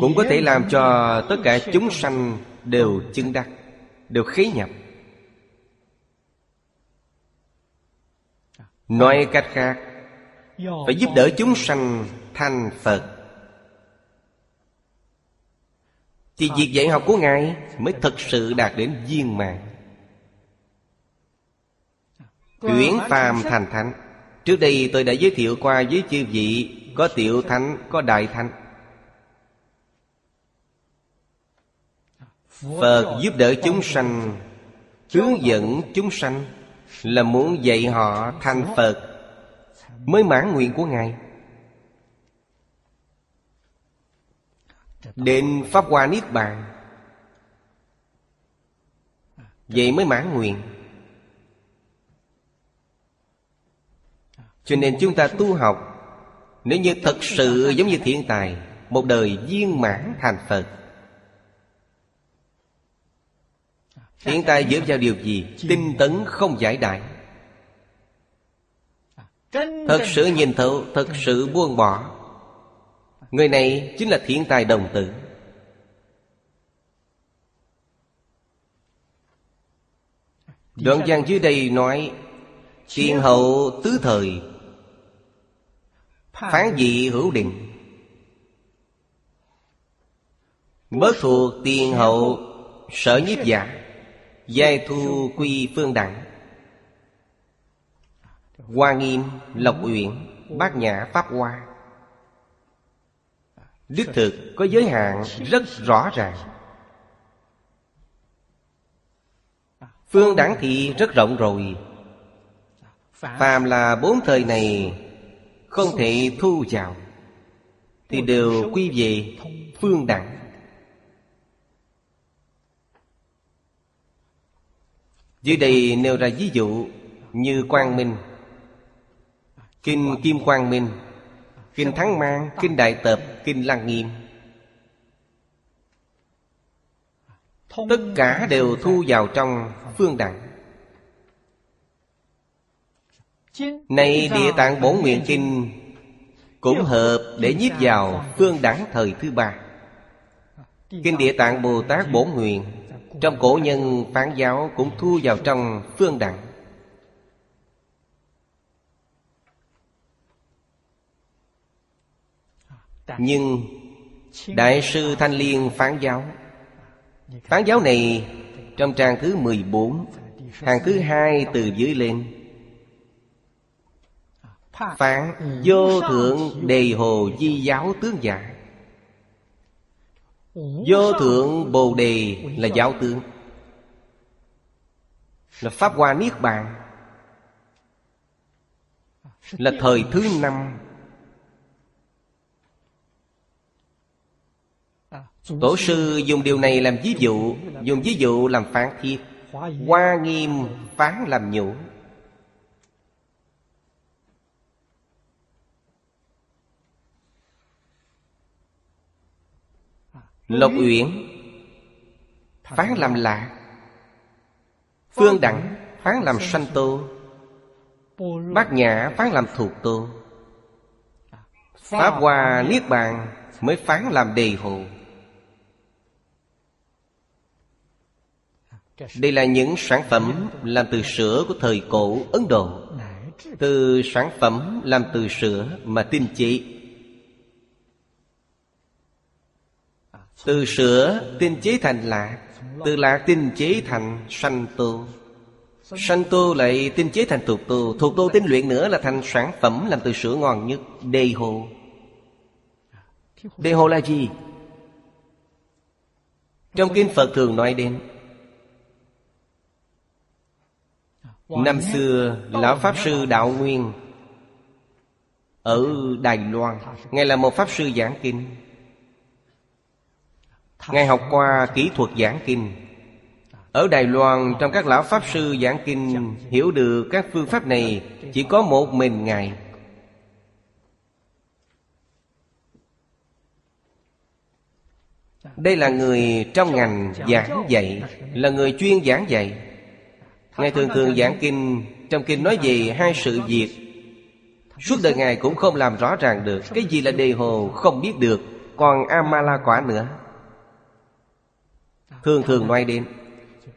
Cũng có thể làm cho tất cả chúng sanh đều chứng đắc, Đều khế nhập. Nói cách khác, Phải giúp đỡ chúng sanh thành Phật. Thì việc dạy học của Ngài mới thật sự đạt đến viên mạng Chuyển phàm thành thánh. Trước đây tôi đã giới thiệu qua với chư vị Có tiểu thánh, có đại thánh. Phật giúp đỡ chúng sanh Hướng dẫn chúng sanh Là muốn dạy họ thành Phật Mới mãn nguyện của Ngài Đến Pháp Hoa Niết Bàn. Vậy mới mãn nguyện. Cho nên chúng ta tu học, Nếu như thật sự giống như thiện tài, Một đời viên mãn thành Phật Thiện tài dựa vào điều gì? Tinh tấn không giải đại. Thật sự nhìn thấu, Thật sự buông bỏ. Người này chính là thiện tài đồng tử. Đoạn văn dưới đây nói Tiền hậu tứ thời Phán dị hữu định. Bớt thuộc tiền hậu sở nhiếp giả Giai thu quy phương đẳng. Hoa nghiêm lộc uyển Bát nhã pháp hoa Đích thực có giới hạn rất rõ ràng. Phương đẳng thị rất rộng rồi. Phàm là bốn thời này Không thể thu vào. Thì đều quy về phương đẳng. Dưới đây nêu ra ví dụ Như Quang Minh. Kinh Kim Quang Minh Kinh Thắng Mang, Kinh Đại Tập, Kinh Lăng Nghiêm. Tất cả đều thu vào trong phương đẳng. Này Địa Tạng Bổn Nguyện Kinh Cũng hợp để nhiếp vào phương đẳng thời thứ ba. Kinh Địa Tạng Bồ Tát Bổn Nguyện Trong cổ nhân phán giáo cũng thu vào trong phương đẳng Nhưng Đại sư Thanh Liên phán giáo. Phán giáo này Trong trang thứ 14 Hàng thứ hai từ dưới lên. Phán vô thượng đề hồ di giáo tướng giả. Vô thượng bồ đề là giáo tướng. Là Pháp Hoa Niết Bàn. Là thời thứ năm. Tổ sư dùng điều này làm ví dụ Dùng ví dụ làm phán thiết Hoa nghiêm phán làm nhũ. Lộc Uyển Phán làm lạ. Phương Đẳng Phán làm sanh tô. Bát Nhã phán làm thuộc tô. Pháp Hoa Niết Bàn Mới phán làm đề hồ Đây là những sản phẩm làm từ sữa của thời cổ Ấn Độ. Từ sản phẩm làm từ sữa mà tinh chế Từ sữa tinh chế thành lạc Từ lạc tinh chế thành sanh tu, Sanh tu lại tinh chế thành thuộc tu, Thuộc tu tinh luyện nữa là thành sản phẩm làm từ sữa ngon nhất Đề hồ Đề hồ là gì? Trong Kinh Phật thường nói đến Năm xưa, Lão Pháp Sư Đạo Nguyên Ở Đài Loan, Ngài là một Pháp Sư giảng kinh. Ngài học qua kỹ thuật giảng kinh. Ở Đài Loan, trong các lão Pháp Sư giảng kinh, Hiểu được các phương pháp này Chỉ có một mình Ngài. Đây là người trong ngành giảng dạy, Là người chuyên giảng dạy. Ngài thường thường giảng kinh Trong kinh nói về hai sự việc. Suốt đời Ngài cũng không làm rõ ràng được Cái gì là đề hồ không biết được Còn Amala quả nữa. Thường thường nói đến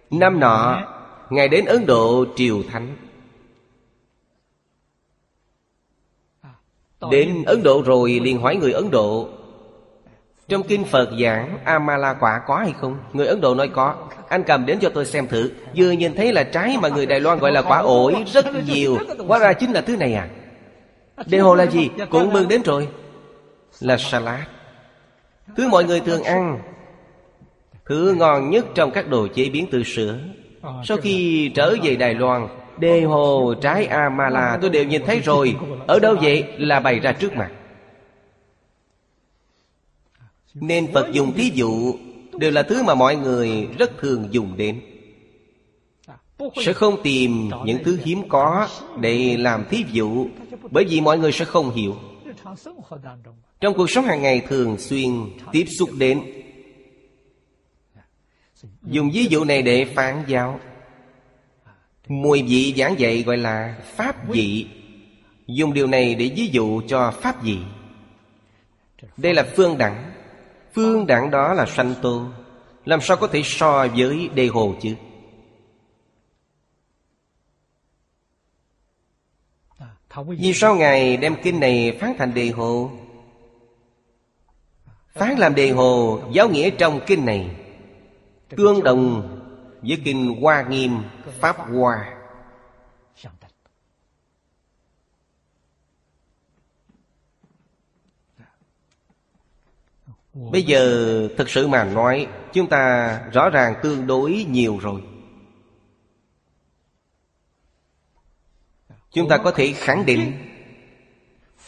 Năm nọ Ngài đến Ấn Độ triều thánh. Đến Ấn Độ rồi liền hỏi người Ấn Độ trong kinh Phật giảng, Amala quả có hay không? Người Ấn Độ nói có. Anh cầm đến cho tôi xem thử. Vừa nhìn thấy là trái mà người Đài Loan gọi là quả ổi Rất nhiều. Hóa ra chính là thứ này à? Đề hồ là gì? Cũng bưng đến rồi. Là salad. Thứ mọi người thường ăn, Thứ ngon nhất trong các đồ chế biến từ sữa. Sau khi trở về Đài Loan Đề hồ trái Amala tôi đều nhìn thấy rồi. Ở đâu vậy? Là bày ra trước mặt. Nên Phật dùng thí dụ Đều là thứ mà mọi người rất thường dùng đến. Sẽ không tìm những thứ hiếm có Để làm thí dụ, Bởi vì mọi người sẽ không hiểu. Trong cuộc sống hàng ngày thường xuyên tiếp xúc đến, Dùng ví dụ này để phản giáo. Mùi vị giảng dạy gọi là pháp vị. Dùng điều này để ví dụ cho pháp vị. Đây là phương đẳng. Phương đẳng đó là sanh tô Làm sao có thể so với đề hồ chứ? Vì sao Ngài đem kinh này phán thành đề hồ? Phán làm đề hồ Giáo nghĩa trong kinh này. Tương đồng với kinh Hoa Nghiêm, Pháp Hoa. Bây giờ thực sự mà nói Chúng ta rõ ràng tương đối nhiều rồi. Chúng ta có thể khẳng định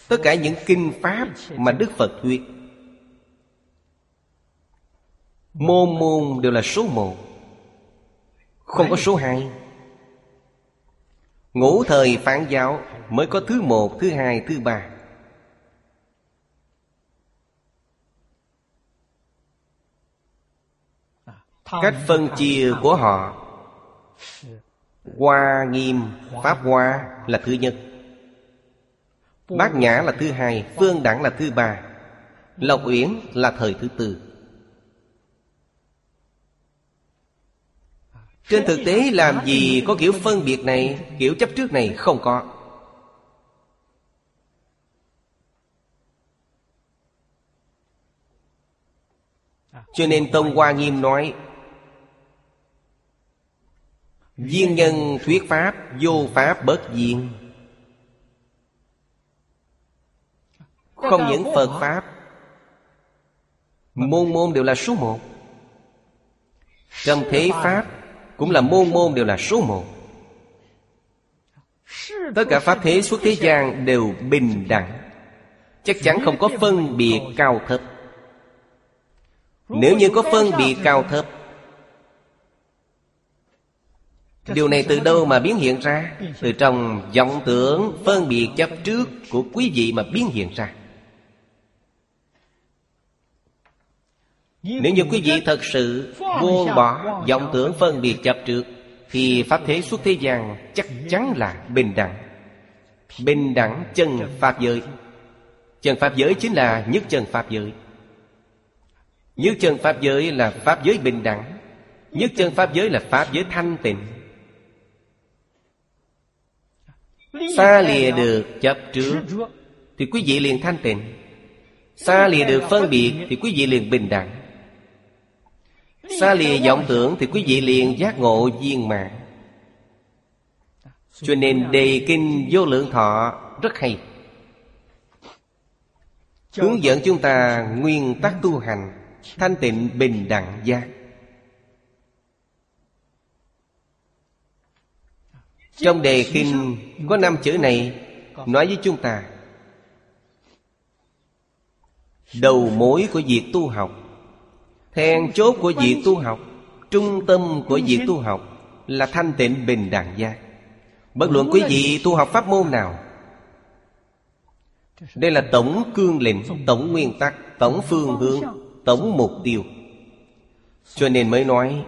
Tất cả những kinh Pháp mà Đức Phật thuyết. Môn môn đều là số một Không có số hai. Ngũ thời phản giáo Mới có thứ một, thứ hai, thứ ba cách phân chia của họ. Hoa nghiêm pháp hoa là thứ nhất. Bát nhã là thứ hai phương đẳng là thứ ba. Lộc uyển là thời thứ tư. Trên thực tế làm gì có kiểu phân biệt này kiểu chấp trước này không có. Cho nên tông hoa nghiêm nói Duyên nhân thuyết pháp Vô pháp bất duyên. Không những Phật Pháp Môn môn đều là số một. Trong thế Pháp Cũng là môn môn đều là số một. Tất cả Pháp thế suốt thế gian. đều bình đẳng. Chắc chắn không có phân biệt cao thấp. Nếu như có phân biệt cao thấp Điều này từ đâu mà biến hiện ra? Từ trong vọng tưởng phân biệt chấp trước Của quý vị mà biến hiện ra. Nếu như quý vị thật sự buông bỏ vọng tưởng phân biệt chấp trước, Thì Pháp thế xuất thế gian chắc chắn là bình đẳng. Bình đẳng chân Pháp giới. Chân Pháp giới chính là nhất chân Pháp giới. Nhất chân Pháp giới là Pháp giới bình đẳng. Nhất chân Pháp giới là Pháp giới thanh tịnh. Xa lìa được chấp trước Thì quý vị liền thanh tịnh. Xa lìa được phân biệt Thì quý vị liền bình đẳng. Xa lìa vọng tưởng Thì quý vị liền giác ngộ viên mạng Cho nên đề kinh vô lượng thọ rất hay. Hướng dẫn chúng ta nguyên tắc tu hành Thanh tịnh bình đẳng giác Trong đề kinh có năm chữ này, Nói với chúng ta. Đầu mối của việc tu học, Then chốt của việc tu học, Trung tâm của việc tu học Là thanh tịnh bình đẳng giác. Bất luận quý vị tu học pháp môn nào, Đây là tổng cương lĩnh, Tổng nguyên tắc, Tổng phương hướng, Tổng mục tiêu. Cho nên mới nói,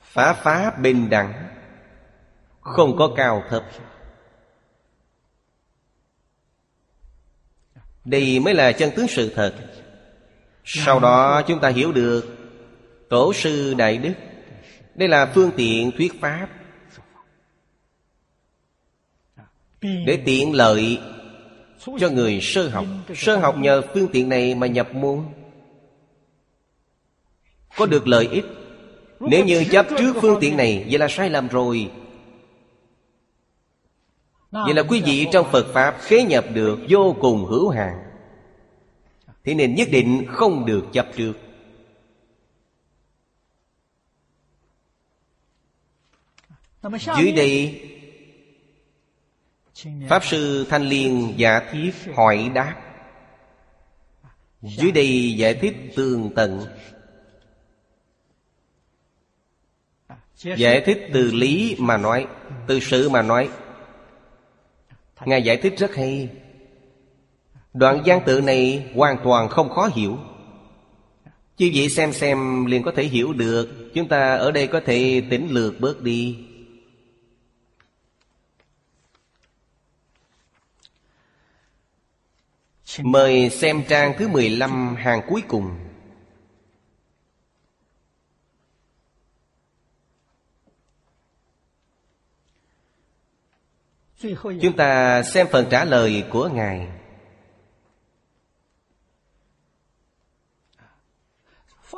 Phá phá bình đẳng không có cao thấp. Đây mới là chân tướng sự thật. Sau đó chúng ta hiểu được, Tổ sư Đại Đức, Đây là phương tiện thuyết pháp Để tiện lợi cho người sơ học. Sơ học nhờ phương tiện này mà nhập môn. Có được lợi ích. Nếu như chấp trước phương tiện này, Vậy là sai lầm rồi. Vậy là quý vị trong Phật Pháp khế nhập được vô cùng hữu hạn. Thế nên nhất định không được chấp trước. Dưới đây, Pháp Sư Thanh Liên giả thiết hỏi đáp. Dưới đây giải thích tường tận. Giải thích từ lý mà nói, Từ sự mà nói. Ngài giải thích rất hay. Đoạn văn tự này hoàn toàn không khó hiểu. Chứ vậy xem xem liền có thể hiểu được. Chúng ta ở đây có thể tỉnh lược bớt đi. Mời xem trang thứ 15 hàng cuối cùng. Chúng ta xem phần trả lời của Ngài.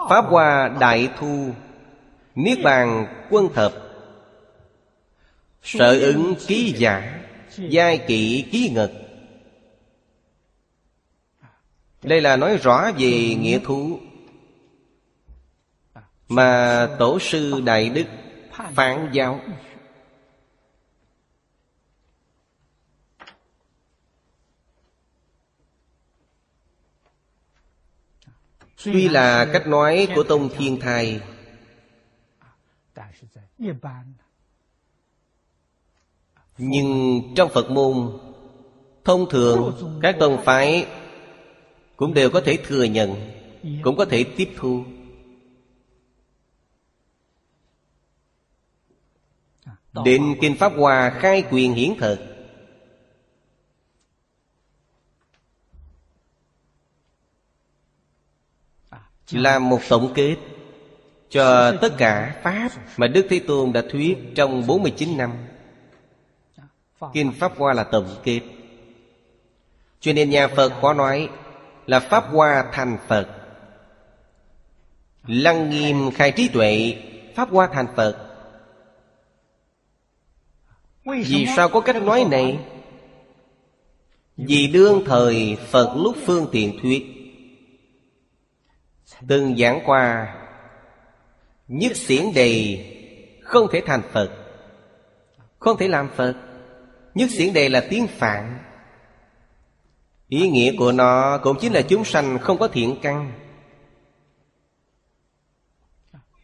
Pháp Hoa Đại Thu, Niết Bàn Quân Thập. Sở ứng ký giả, Giai kỵ ký ngật Đây là nói rõ về nghĩa thú. Mà Tổ sư Đại Đức phản giáo Tuy là cách nói của Tông Thiên Thai, Nhưng trong Phật môn, Thông thường các tông phái Cũng đều có thể thừa nhận, Cũng có thể tiếp thu. Định Kinh Pháp Hòa khai quyền hiển thực Là một tổng kết Cho tất cả Pháp mà Đức Thế Tôn đã thuyết trong 49 năm. Kinh Pháp Hoa là tổng kết. Cho nên nhà Phật có nói Là Pháp Hoa thành Phật. Lăng nghiêm khai trí tuệ Pháp Hoa thành Phật. Vì sao có cách nói này? Vì đương thời Phật lúc phương tiện thuyết Từng giảng qua, Nhất xiển đề, Không thể thành Phật. Không thể làm Phật. Nhất xiển đề là tiếng Phạn. Ý nghĩa của nó cũng chính là chúng sanh không có thiện căn.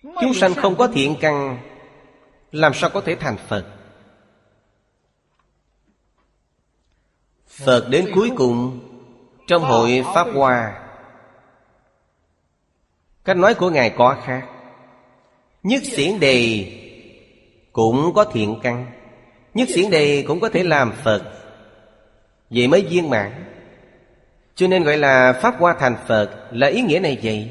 Chúng sanh không có thiện căn, Làm sao có thể thành Phật? Phật đến cuối cùng Trong hội Pháp Hoa. Cách nói của Ngài có khác. Nhất xiển đề Cũng có thiện căn. Nhất xiển đề cũng có thể làm Phật. Vậy mới viên mãn. Cho nên gọi là Pháp Hoa thành Phật Là ý nghĩa này vậy.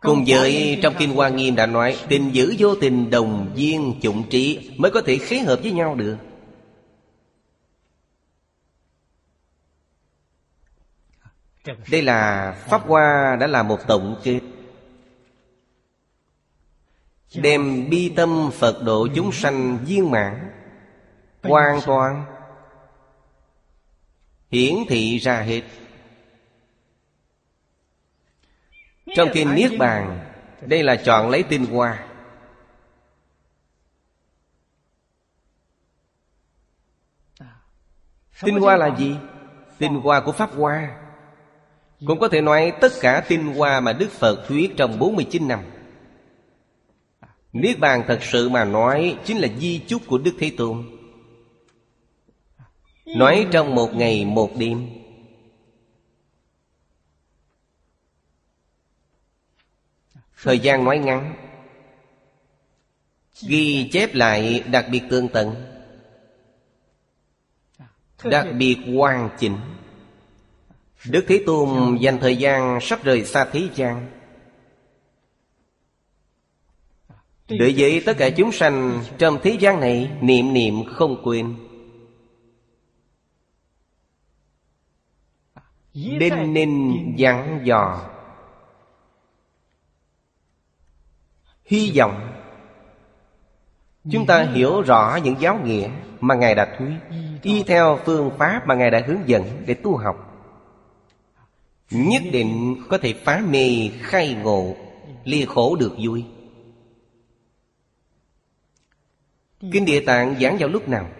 Cùng với trong Kinh Hoa Nghiêm đã nói Tình giữ vô tình đồng duyên chủng trí Mới có thể khế hợp với nhau được Đây là Pháp Hoa đã là một tổng kết. Đem bi tâm Phật độ chúng sanh viên mãn, Hoàn toàn Hiển thị ra hết. Trong kinh Niết Bàn, Đây là chọn lấy tinh hoa. Tinh hoa là gì? Tinh hoa của Pháp Hoa. Cũng có thể nói tất cả tinh hoa mà Đức Phật thuyết trong 49 năm. Niết Bàn thật sự mà nói Chính là di chúc của Đức Thế Tôn. Nói trong một ngày một đêm. Thời gian nói ngắn. Ghi chép lại đặc biệt tương tận. Đặc biệt hoàn chỉnh. Đức Thế Tôn dành thời gian sắp rời xa thế gian. Đối với tất cả chúng sanh trong thế gian này, Niệm niệm không quên. Đinh ninh dặn dò. Hy vọng. Chúng ta hiểu rõ những giáo nghĩa mà Ngài đã thuyết, Y theo phương pháp mà Ngài đã hướng dẫn để tu học. Nhất định có thể phá mê, khai ngộ Lia khổ được vui. Kinh Địa Tạng giảng vào lúc nào?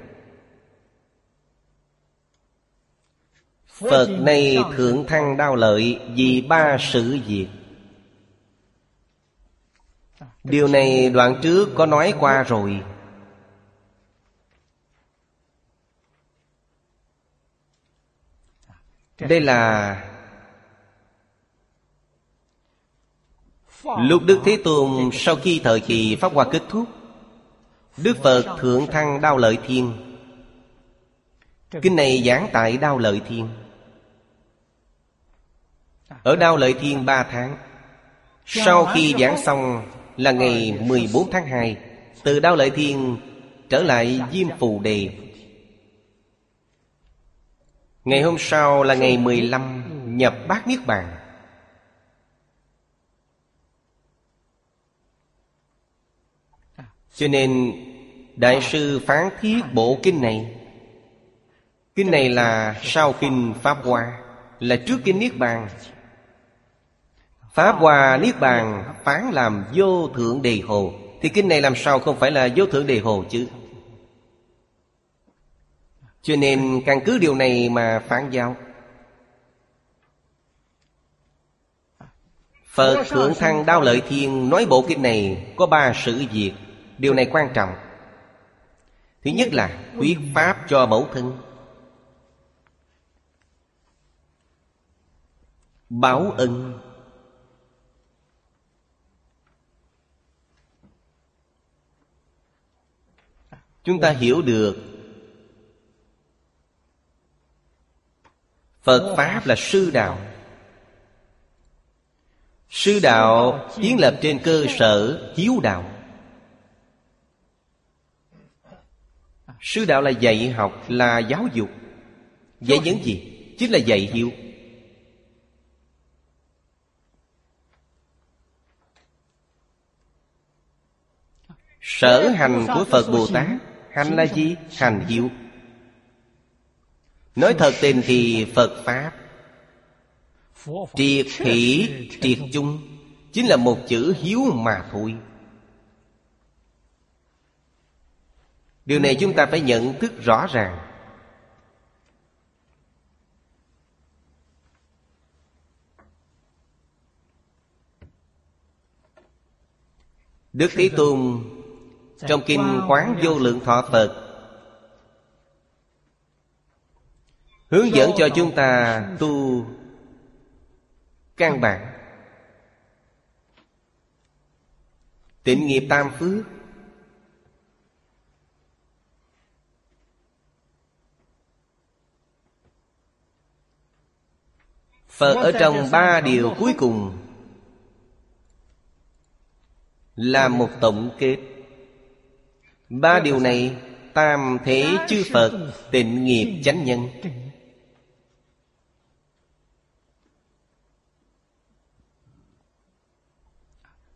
Phật này thượng thăng đau lợi vì ba sự việc. Điều này đoạn trước có nói qua rồi. Đây là Lúc Đức Thế Tôn sau khi thời kỳ Pháp Hoa kết thúc, Đức Phật Thượng Thăng Đao Lợi Thiên. Kinh này giảng tại Đao Lợi Thiên. Ở Đao Lợi Thiên ba tháng, Sau khi giảng xong là ngày 14 tháng 2 Từ Đao Lợi Thiên trở lại Diêm Phù Đề. Ngày hôm sau là ngày 15 nhập Bát Niết Bàn. Cho nên Đại sư phán thiết bộ kinh này Kinh này là sau kinh Pháp Hoa Là trước kinh Niết Bàn. Pháp Hoa Niết Bàn phán làm vô thượng đề hồ. Thì kinh này làm sao không phải là vô thượng đề hồ chứ? Cho nên căn cứ điều này mà phán giáo. Phật Thượng Thăng Đao Lợi Thiên nói bộ kinh này có ba sự việc Điều này quan trọng. Thứ nhất là thuyết pháp cho mẫu thân. Báo ân. Chúng ta hiểu được phật pháp là sư đạo. Sư đạo kiến lập trên cơ sở hiếu đạo. Sư đạo là dạy học là giáo dục. Dạy những gì? Chính là dạy hiếu sở hành của phật bồ tát hành là gì? Hành hiếu nói thật tình thì phật pháp triệt thị triệt chung chính là một chữ hiếu mà thôi điều này chúng ta phải nhận thức rõ ràng. Đức thế tôn trong kinh quán vô lượng thọ phật hướng dẫn cho chúng ta tu căn bản, tịnh nghiệp tam phước. Phật ở trong ba điều cuối cùng là một tổng kết. Ba điều này tam thế chư phật tịnh nghiệp chánh nhân.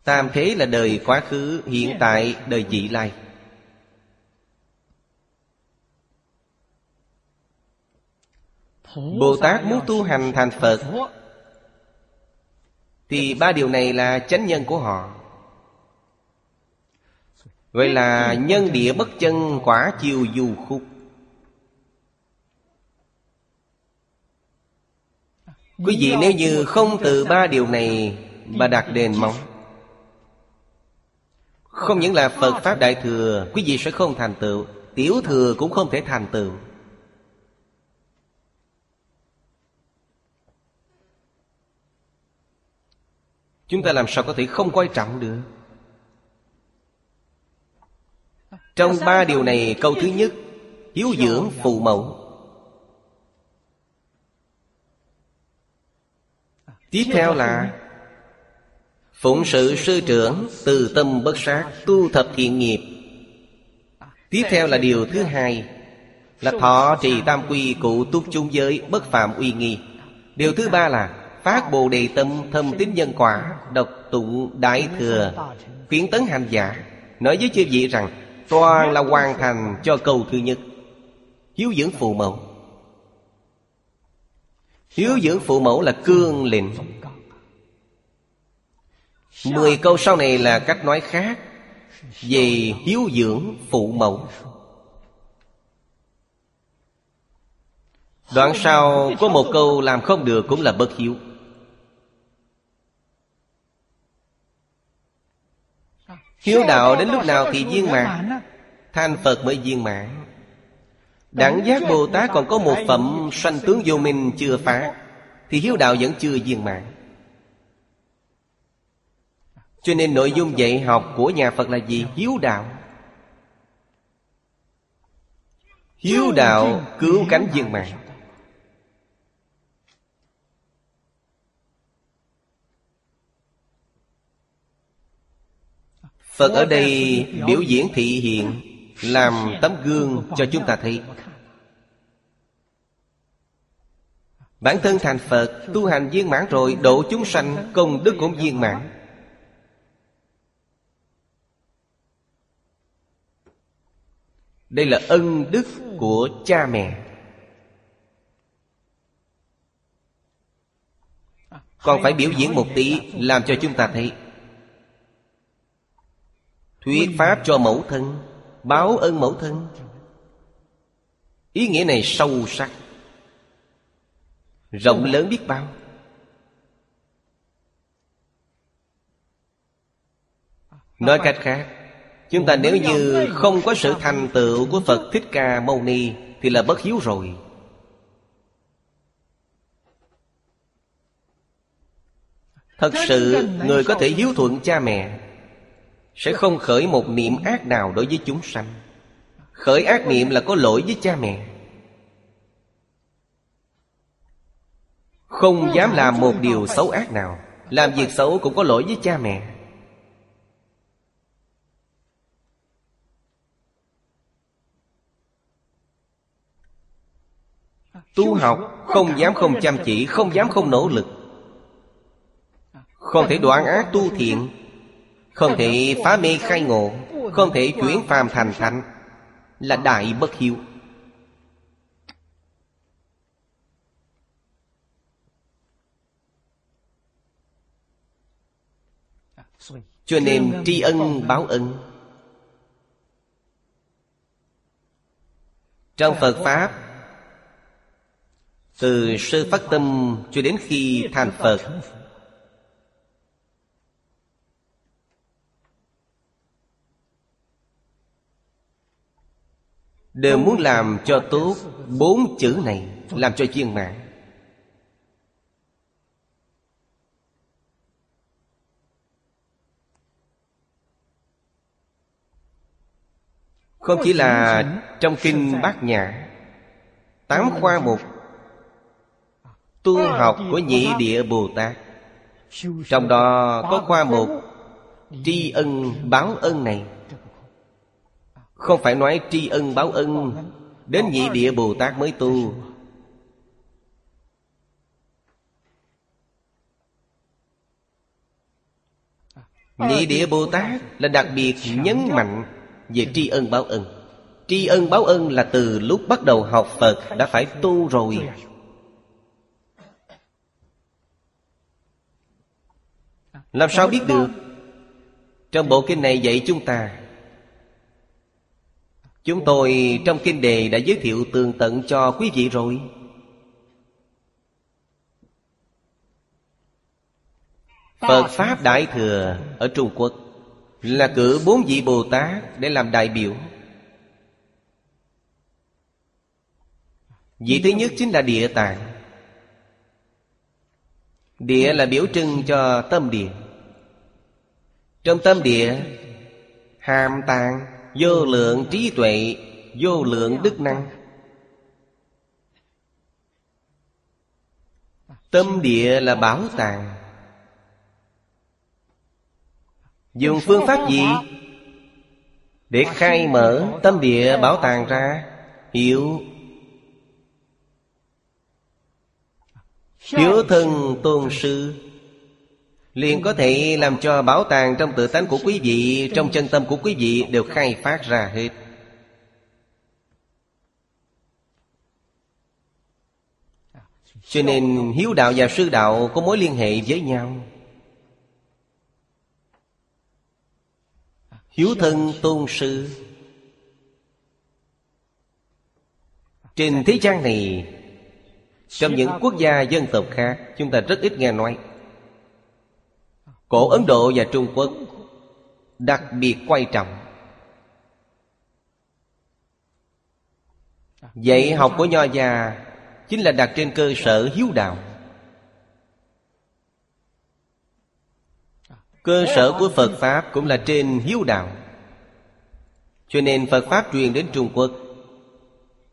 tam thế là đời quá khứ hiện tại đời vị lai bồ tát muốn tu hành thành phật. Thì ba điều này là chánh nhân của họ. Gọi là nhân địa bất chân quả chiều du khúc. Quý vị nếu như không từ ba điều này Mà đặt đền mong Không những là Phật Pháp Đại Thừa Quý vị sẽ không thành tựu Tiểu Thừa cũng không thể thành tựu Chúng ta làm sao có thể không quan trọng được? Trong ba điều này câu thứ nhất Hiếu dưỡng phụ mẫu. Tiếp theo là Phụng sự sư trưởng Từ tâm bất sát Tu thập thiện nghiệp. Tiếp theo là điều thứ hai Là thọ trì tam quy cụ túc chung giới Bất phạm uy nghi. Điều thứ ba là Phát bồ đề tâm thâm tín nhân quả, Độc tụng đại thừa. Khuyến tấn hành giả, Nói với chư vị rằng Toàn là hoàn thành cho câu thứ nhất, Hiếu dưỡng phụ mẫu. Hiếu dưỡng phụ mẫu là cương lĩnh Mười câu sau này là cách nói khác, Về hiếu dưỡng phụ mẫu. Đoạn sau có một câu làm không được cũng là bất hiếu. Hiếu đạo đến lúc nào thì viên mãn. Thành Phật mới viên mãn. Đẳng giác Bồ Tát còn có một phẩm sanh tướng vô minh chưa phá Thì hiếu đạo vẫn chưa viên mãn. Cho nên nội dung dạy học của nhà Phật là gì? Hiếu đạo. Hiếu đạo cứu cánh viên mãn Phật ở đây biểu diễn thị hiện Làm tấm gương cho chúng ta thấy. Bản thân thành Phật, Tu hành viên mãn rồi, Độ chúng sanh Công đức cũng viên mãn. Đây là ân đức của cha mẹ. Còn phải biểu diễn một tí, Làm cho chúng ta thấy. Thuyết pháp cho mẫu thân Báo ơn mẫu thân. Ý nghĩa này sâu sắc Rộng lớn biết bao. Nói cách khác Chúng ta nếu như không có sự thành tựu của Phật Thích Ca Mâu Ni Thì là bất hiếu rồi. Thật sự người có thể hiếu thuận cha mẹ sẽ không khởi một niệm ác nào đối với chúng sanh. Khởi ác niệm là có lỗi với cha mẹ. Không dám làm một điều xấu ác nào, Làm việc xấu cũng có lỗi với cha mẹ. Tu học không dám không chăm chỉ, Không dám không nỗ lực. Không thể đoạn ác tu thiện không thể phá mê khai ngộ, Không thể chuyển phàm thành thánh. Là đại bất hiếu. Cho nên tri ân, báo ân. Trong Phật Pháp, Từ sơ phát tâm cho đến khi thành Phật Đều muốn làm cho tốt Bốn chữ này, Làm cho chuyên mạng Không chỉ là trong kinh bát nhã, Tám khoa mục, Tu học của nhị địa Bồ Tát, Trong đó có khoa mục Tri ân báo ân này. Không phải nói tri ân báo ân, Đến nhị địa Bồ Tát mới tu. Nhị địa Bồ Tát là đặc biệt nhấn mạnh về tri ân báo ân. Tri ân báo ân là từ lúc bắt đầu học phật đã phải tu rồi. Làm sao biết được? Trong bộ kinh này dạy chúng ta chúng tôi trong kinh đề đã giới thiệu tường tận cho quý vị rồi. Phật pháp đại thừa ở trung quốc là cử bốn vị Bồ Tát để làm đại biểu. Vị thứ nhất chính là địa tạng. Địa là biểu trưng cho tâm địa. Trong tâm địa, Hàm tạng Vô lượng trí tuệ, Vô lượng đức năng. Tâm địa là bảo tàng. Dùng phương pháp gì? Để khai mở tâm địa bảo tàng ra. Hiểu. Hiếu thân tôn sư liền có thể làm cho bảo tàng trong tự tánh của quý vị, Trong chân tâm của quý vị đều khai phát ra hết. Cho nên hiếu đạo và sư đạo có mối liên hệ với nhau. Hiếu thân tôn sư. Trên thế gian này, Trong những quốc gia dân tộc khác, Chúng ta rất ít nghe nói. Cổ Ấn Độ và Trung Quốc Đặc biệt quan trọng. Dạy học của Nho già Chính là đặt trên cơ sở hiếu đạo. Cơ sở của Phật Pháp cũng là trên hiếu đạo. Cho nên Phật Pháp truyền đến Trung Quốc,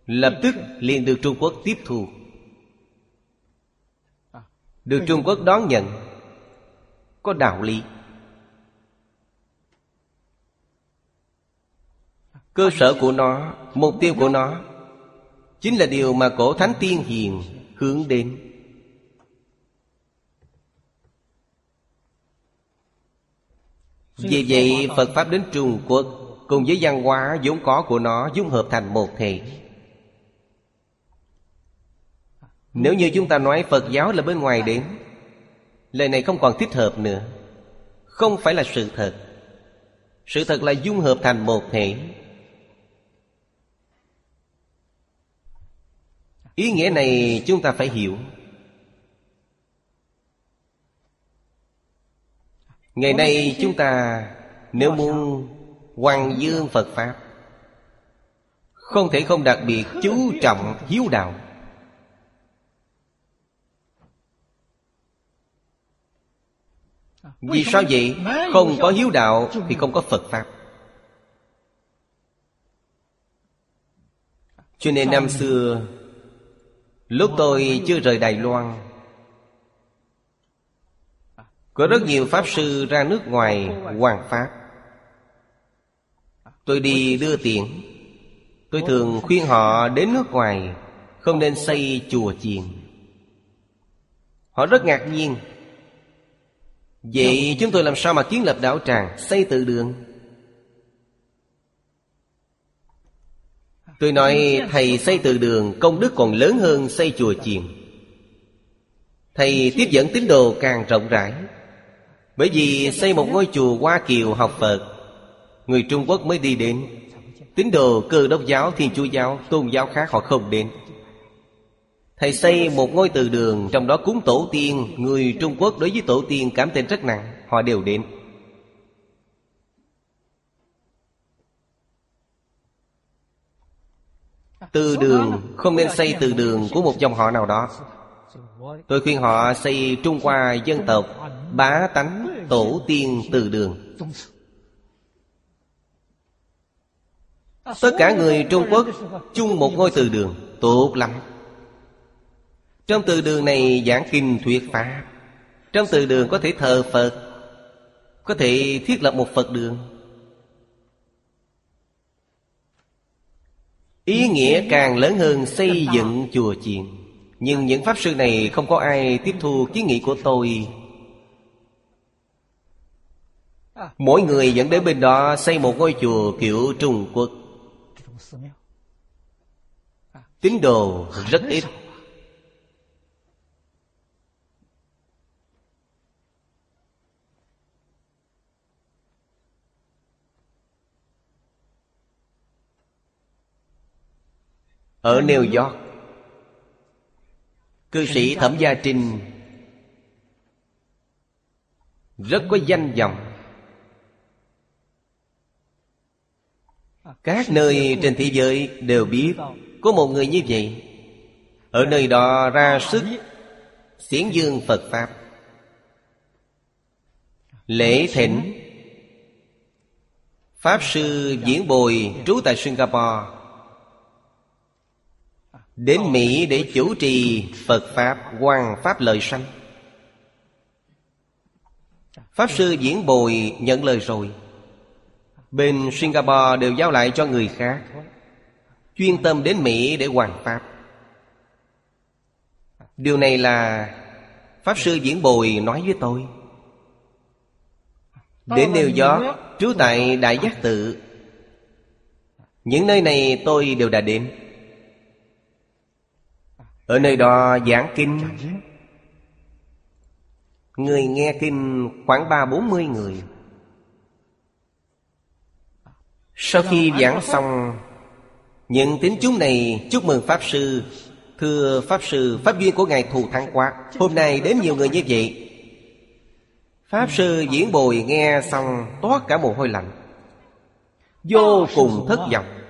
Lập tức liền được Trung Quốc tiếp thu. Được Trung Quốc đón nhận có đạo lý. Cơ sở của nó, Mục tiêu của nó, Chính là điều mà cổ thánh tiên hiền hướng đến. Vì vậy, Phật Pháp đến Trung Quốc Cùng với văn hóa vốn có của nó dung hợp thành một thể. Nếu như chúng ta nói Phật giáo là bên ngoài đến Lời này không còn thích hợp nữa. Không phải là sự thật. Sự thật là dung hợp thành một thể. Ý nghĩa này chúng ta phải hiểu. Ngày nay chúng ta nếu muốn hoàng dương Phật Pháp, Không thể không đặc biệt chú trọng hiếu đạo. Vì sao vậy? Không có hiếu đạo thì không có Phật Pháp. Cho nên năm xưa Lúc tôi chưa rời Đài Loan Có rất nhiều Pháp Sư ra nước ngoài hoàng Pháp Tôi đi đưa tiền. Tôi thường khuyên họ đến nước ngoài Không nên xây chùa chiền. Họ rất ngạc nhiên Vậy chúng tôi làm sao mà kiến lập đạo tràng Xây tự đường? Tôi nói thầy xây từ đường công đức còn lớn hơn xây chùa chiền. Thầy tiếp dẫn tín đồ càng rộng rãi. Bởi vì xây một ngôi chùa Hoa Kiều học Phật Người Trung Quốc mới đi đến. Tín đồ cơ đốc giáo, thiên chúa giáo, tôn giáo khác họ không đến. Thầy xây một ngôi từ đường, Trong đó cúng tổ tiên. Người Trung Quốc đối với tổ tiên cảm tình rất nặng. Họ đều đến. Từ đường, không nên xây từ đường của một dòng họ nào đó. Tôi khuyên họ xây Trung Hoa dân tộc, Bá tánh, tổ tiên từ đường. Tất cả người Trung Quốc chung một ngôi từ đường. Tốt lắm. Trong từ đường này giảng kinh thuyết pháp. Trong từ đường có thể thờ Phật, Có thể thiết lập một Phật đường. Ý nghĩa càng lớn hơn xây dựng chùa chiền. Nhưng những pháp sư này không có ai tiếp thu kiến nghị của tôi. Mỗi người dẫn đến bên đó xây một ngôi chùa kiểu Trung Quốc. Tín đồ rất ít. Ở New York Cư sĩ Thẩm Gia Trinh Rất có danh vọng. Các nơi trên thế giới đều biết Có một người như vậy. Ở nơi đó ra sức Xiển dương Phật Pháp. Lễ thỉnh. Pháp sư diễn bồi trú tại Singapore Đến Mỹ để chủ trì Phật Pháp Hoàng Pháp lời sanh. Pháp sư diễn bồi nhận lời rồi. Bên Singapore đều giao lại cho người khác. Chuyên tâm đến Mỹ để hoàn Pháp. Điều này là Pháp sư diễn bồi nói với tôi. Đến New York Trú tại Đại Giác Tự. Những nơi này tôi đều đã đến Ở nơi đó giảng kinh. Người nghe kinh khoảng ba bốn mươi người. Sau khi giảng xong Những tín chúng này chúc mừng Pháp Sư. Thưa Pháp Sư Pháp duyên của Ngài thù thắng quá. Hôm nay đến nhiều người như vậy. Pháp Sư diễn bồi nghe xong toát cả mồ hôi lạnh. Vô cùng thất vọng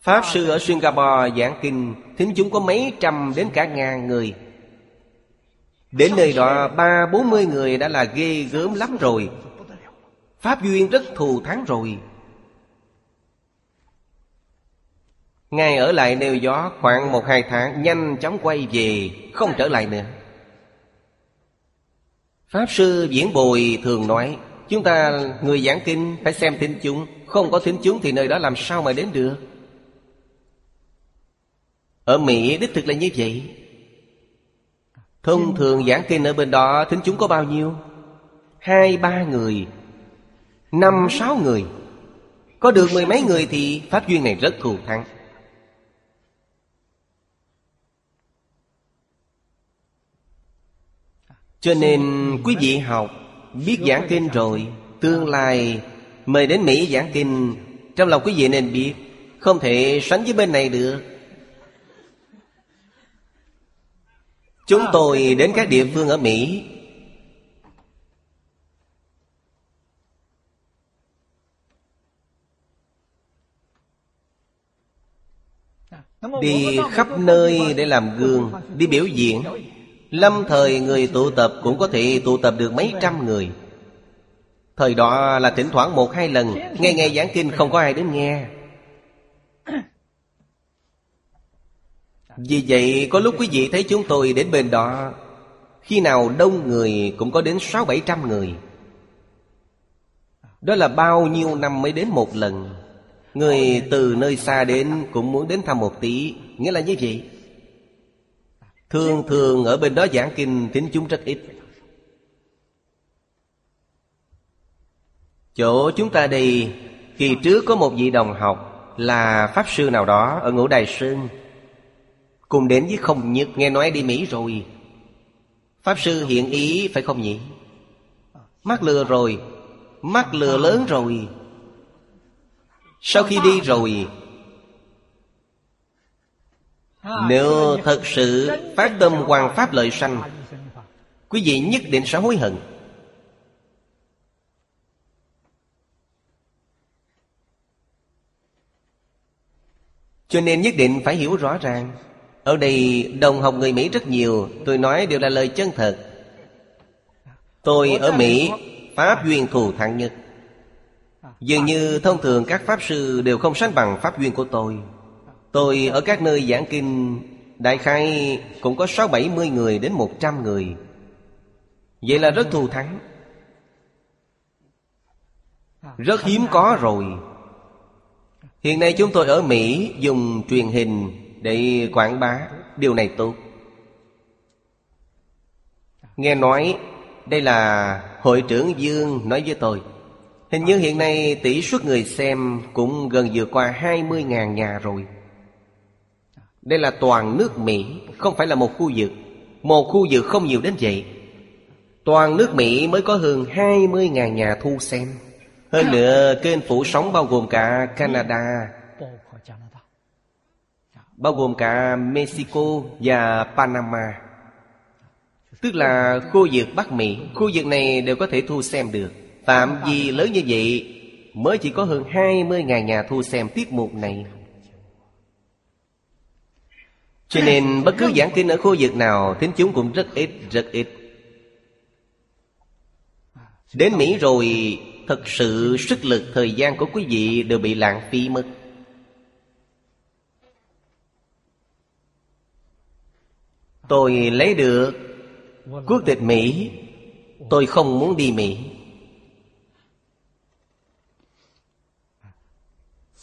Pháp Sư ở Singapore giảng kinh, Thính chúng có mấy trăm đến cả ngàn người. Đến nơi đó, ba, bốn mươi người đã là ghê gớm lắm rồi. Pháp duyên rất thù thắng rồi. Ngài ở lại nêu gió khoảng một, hai tháng, Nhanh chóng quay về, Không trở lại nữa. Pháp sư diễn bồi thường nói, Chúng ta, người giảng kinh, Phải xem thính chúng. Không có thính chúng thì nơi đó làm sao mà đến được? Ở Mỹ đích thực là như vậy. Thông thường giảng kinh ở bên đó Thính chúng có bao nhiêu? Hai ba người. Năm sáu người. Có được mười mấy người thì Pháp duyên này rất thù thắng. Cho nên quý vị học Biết giảng kinh rồi Tương lai mời đến Mỹ giảng kinh. Trong lòng quý vị nên biết Không thể sánh với bên này được Chúng tôi đến các địa phương ở Mỹ. Đi khắp nơi để làm gương, Đi biểu diễn. Lâm thời người tụ tập cũng có thể tụ tập được mấy trăm người. Thời đó là thỉnh thoảng một hai lần, Nghe nghe giảng kinh không có ai đến nghe. Vì vậy, có lúc quý vị thấy chúng tôi đến bên đó, Khi nào đông người cũng có đến sáu bảy trăm người. Đó là bao nhiêu năm mới đến một lần. Người từ nơi xa đến cũng muốn đến thăm một tí, Nghĩa là như vậy. Thường thường ở bên đó giảng kinh tính chúng rất ít. Chỗ chúng ta đi Kỳ trước có một vị đồng học Là Pháp Sư nào đó ở Ngũ Đài Sơn Cùng đến với không nhất Nghe nói đi Mỹ rồi. Pháp Sư hiện ý, phải không nhỉ? Mắc lừa rồi, Mắc lừa lớn rồi. Sau khi đi rồi, Nếu thật sự phát tâm hoàng pháp lợi sanh, Quý vị nhất định sẽ hối hận. Cho nên nhất định phải hiểu rõ ràng ở đây đồng học người Mỹ rất nhiều, Tôi nói đều là lời chân thật. Tôi ở Mỹ, Pháp duyên thù thắng nhất. Dường như thông thường các Pháp sư đều không sánh bằng Pháp duyên của tôi. Tôi ở các nơi giảng kinh, Đại khai cũng có sáu bảy mươi người đến một trăm người. Vậy là rất thù thắng. Rất hiếm có rồi. Hiện nay chúng tôi ở Mỹ dùng truyền hình để quảng bá Điều này tốt. Nghe nói đây là hội trưởng Dương nói với tôi Hình như hiện nay tỷ suất người xem cũng gần vượt qua 20.000 nhà rồi. Đây là toàn nước Mỹ, không phải là một khu vực. Một khu vực không nhiều đến vậy. Toàn nước Mỹ mới có hơn 20.000 nhà thu xem. Hơn nữa kênh phủ sóng bao gồm cả Canada Bao gồm cả Mexico và Panama. Tức là khu vực Bắc Mỹ. Khu vực này đều có thể thu xem được. Phạm vi lớn như vậy Mới chỉ có hơn 20.000 nhà thu xem tiết mục này. Cho nên bất cứ giảng kinh ở khu vực nào Thính chúng cũng rất ít, rất ít. Đến Mỹ rồi Thật sự sức lực thời gian của quý vị đều bị lãng phí mất. Tôi lấy được quốc tịch Mỹ. Tôi không muốn đi Mỹ.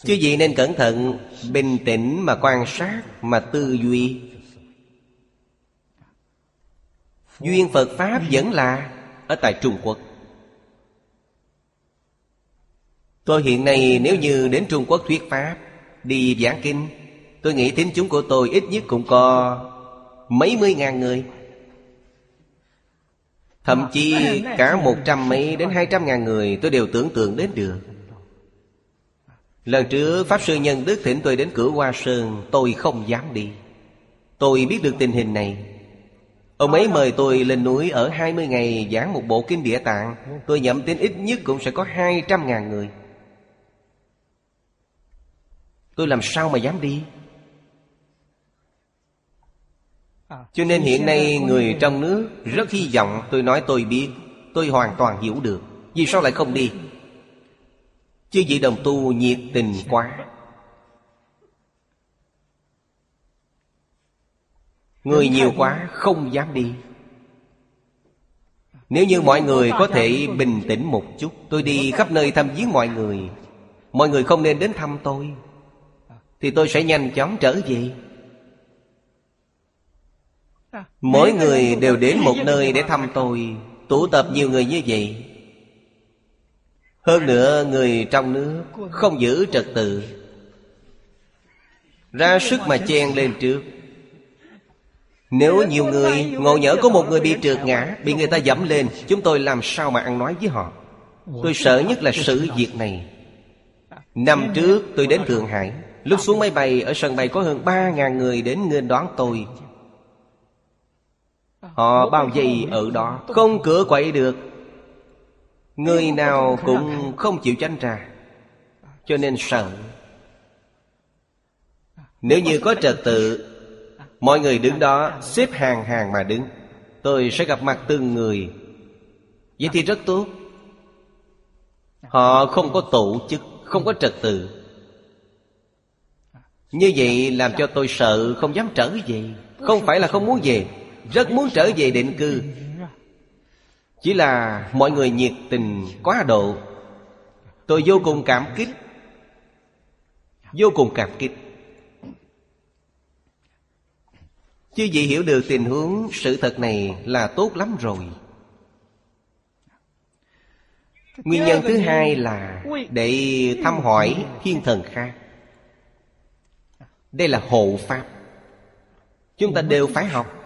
Chứ gì nên cẩn thận, Bình tĩnh mà quan sát, Mà tư duy. Duyên Phật Pháp vẫn là Ở tại Trung Quốc. Tôi hiện nay nếu như đến Trung Quốc thuyết Pháp, Đi giảng kinh, Tôi nghĩ tín chúng của tôi ít nhất cũng có Mấy mươi ngàn người. Thậm chí cả một trăm mấy đến hai trăm ngàn người Tôi đều tưởng tượng đến được. Lần trước Pháp Sư Nhân Đức thỉnh tôi đến cửa Hoa Sơn Tôi không dám đi. Tôi biết được tình hình này. Ông ấy mời tôi lên núi ở 20 ngày giảng một bộ kinh địa tạng. Tôi nhậm tin ít nhất cũng sẽ có 200 ngàn người. Tôi làm sao mà dám đi Cho nên hiện nay người trong nước Rất hy vọng tôi nói tôi biết Tôi hoàn toàn hiểu được. Vì sao lại không đi? Chứ vị đồng tu nhiệt tình quá. Người nhiều quá không dám đi. Nếu như mọi người có thể bình tĩnh một chút Tôi đi khắp nơi thăm viếng mọi người. Mọi người không nên đến thăm tôi. Thì tôi sẽ nhanh chóng trở về Mỗi người đều đến một nơi để thăm tôi. Tụ tập nhiều người như vậy. Hơn nữa người trong nước Không giữ trật tự. Ra sức mà chen lên trước. Nếu nhiều người ngộ nhỡ có một người bị trượt ngã Bị người ta dẫm lên Chúng tôi làm sao mà ăn nói với họ? Tôi sợ nhất là sự việc này. Năm trước tôi đến Thượng Hải. Lúc xuống máy bay ở sân bay có hơn ba ngàn người đến nghênh đón tôi Họ bao vây ở đó. Không cửa quậy được. Người nào cũng không chịu tránh ra. Cho nên sợ. Nếu như có trật tự, Mọi người đứng đó xếp hàng hàng mà đứng. Tôi sẽ gặp mặt từng người. Vậy thì rất tốt. Họ không có tổ chức, Không có trật tự. Như vậy làm cho tôi sợ, không dám trở về. Không phải là không muốn về. Rất muốn trở về định cư. Chỉ là mọi người nhiệt tình quá độ. Tôi vô cùng cảm kích. Vô cùng cảm kích. Chứ gì hiểu được tình huống sự thật này là tốt lắm rồi. Nguyên nhân thứ hai là để thăm hỏi thiên thần khác. Đây là hộ pháp. Chúng ta đều phải học.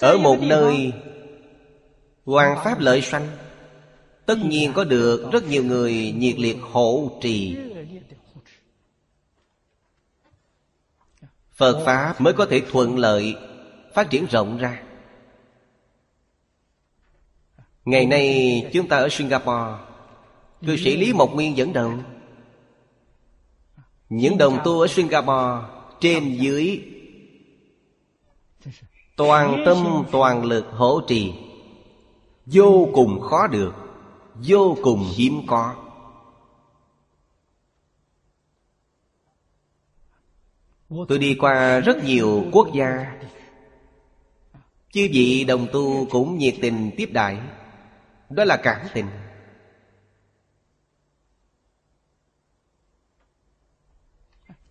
Ở một nơi Hoàng Pháp lợi sanh Tất nhiên có được rất nhiều người nhiệt liệt hộ trì. Phật Pháp mới có thể thuận lợi Phát triển rộng ra. Ngày nay chúng ta ở Singapore Cư sĩ Lý Mộc Nguyên dẫn đầu. Những đồng tu ở Singapore Trên dưới Toàn tâm toàn lực hỗ trì. Vô cùng khó được Vô cùng hiếm có. Tôi đi qua rất nhiều quốc gia. Chư vị đồng tu cũng nhiệt tình tiếp đại Đó là cảm tình.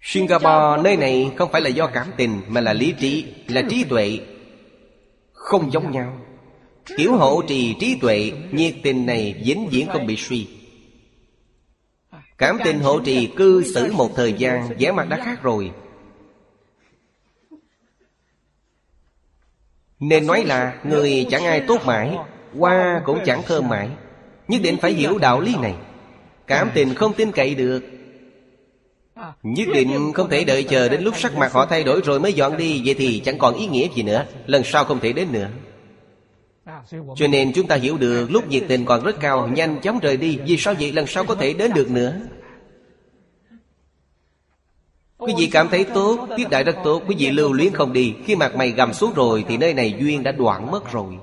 Singapore nơi này không phải là do cảm tình Mà là lý trí, là trí tuệ không giống nhau. Kiểu hộ trì trí tuệ, Nhiệt tình này vĩnh viễn không bị suy. Cảm tình hộ trì cư xử một thời gian, vẻ mặt đã khác rồi. Nên nói là Người chẳng ai tốt mãi, Qua cũng chẳng thơm mãi. Nhất định phải hiểu đạo lý này. Cảm tình không tin cậy được Nhất định không thể đợi chờ đến lúc sắc mặt họ thay đổi rồi mới dọn đi. Vậy thì chẳng còn ý nghĩa gì nữa. Lần sau không thể đến nữa. Cho nên chúng ta hiểu được lúc nhiệt tình còn rất cao Nhanh chóng rời đi. Vì sao vậy? Lần sau có thể đến được nữa. Quý vị cảm thấy tốt, tiếp đại rất tốt. Quý vị lưu luyến không đi. Khi mặt mày gầm xuống rồi Thì nơi này duyên đã đoạn mất rồi.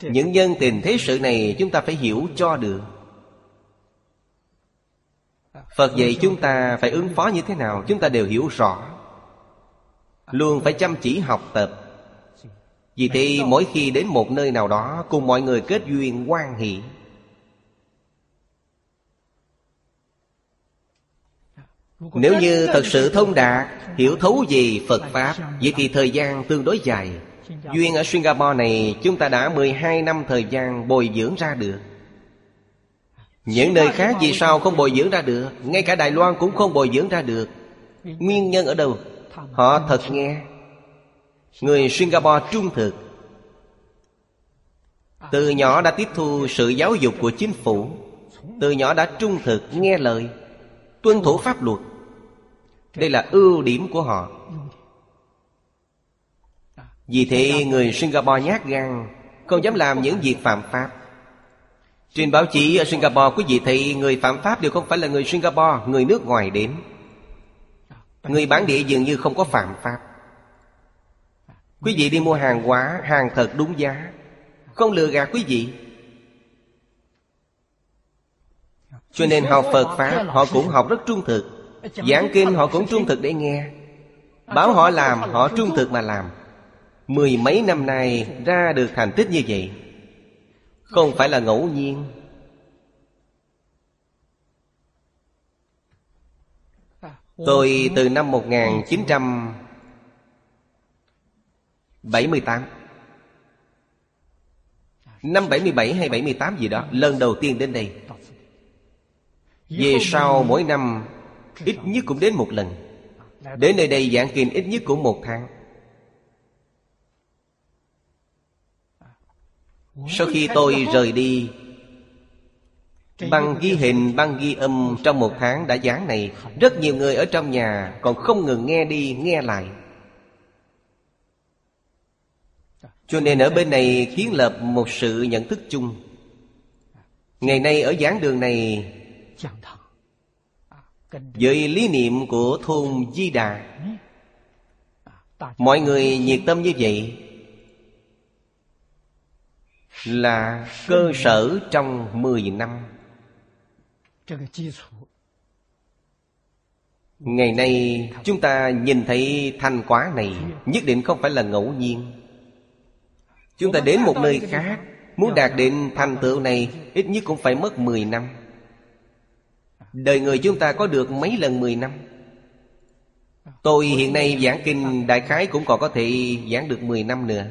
Những nhân tình thế sự này Chúng ta phải hiểu cho được Phật dạy chúng ta phải ứng phó như thế nào, Chúng ta đều hiểu rõ. Luôn phải chăm chỉ học tập. Vì thế, mỗi khi đến một nơi nào đó, Cùng mọi người kết duyên quan hệ Nếu như thật sự thông đạt, Hiểu thấu về Phật Pháp, Vậy thì thời gian tương đối dài. Duyên ở Singapore này, Chúng ta đã 12 năm thời gian bồi dưỡng ra được. Những nơi khác vì sao không bồi dưỡng ra được? Ngay cả Đài Loan cũng không bồi dưỡng ra được. Nguyên nhân ở đâu? Họ thật nghe. Người Singapore trung thực. Từ nhỏ đã tiếp thu sự giáo dục của chính phủ. Từ nhỏ đã trung thực, nghe lời. Tuân thủ pháp luật. Đây là ưu điểm của họ. Vì thế người Singapore nhát gan, Không dám làm những việc phạm pháp. Trên báo chí ở Singapore, Quý vị thấy người phạm pháp đều không phải là người Singapore, Người nước ngoài đến. Người bản địa dường như không có phạm pháp. Quý vị đi mua hàng hóa, Hàng thật đúng giá. Không lừa gạt quý vị. Cho nên học Phật Pháp, Họ cũng học rất trung thực. Giảng kinh, họ cũng trung thực để nghe. Báo họ làm, họ trung thực mà làm. Mười mấy năm nay ra được thành tích như vậy. Không phải là ngẫu nhiên. Tôi từ năm 1978 Năm 77 hay 78 gì đó, Lần đầu tiên đến đây. Về sau mỗi năm, Ít nhất cũng đến một lần. Đến nơi đây giảng kinh ít nhất cũng một tháng. Sau khi tôi rời đi Băng ghi hình, băng ghi âm trong một tháng đã giảng này Rất nhiều người ở trong nhà còn không ngừng nghe đi, nghe lại. Cho nên ở bên này kiến lập một sự nhận thức chung. Ngày nay ở giảng đường này Với lý niệm của thôn Di Đà Mọi người nhiệt tâm như vậy là cơ sở trong 10 năm. Ngày nay chúng ta nhìn thấy thành quả này Nhất định không phải là ngẫu nhiên. Chúng ta đến một nơi khác Muốn đạt đến thành tựu này Ít nhất cũng phải mất 10 năm. Đời người chúng ta có được mấy lần 10 năm? Tôi hiện nay giảng kinh đại khái cũng còn có thể giảng được 10 năm nữa.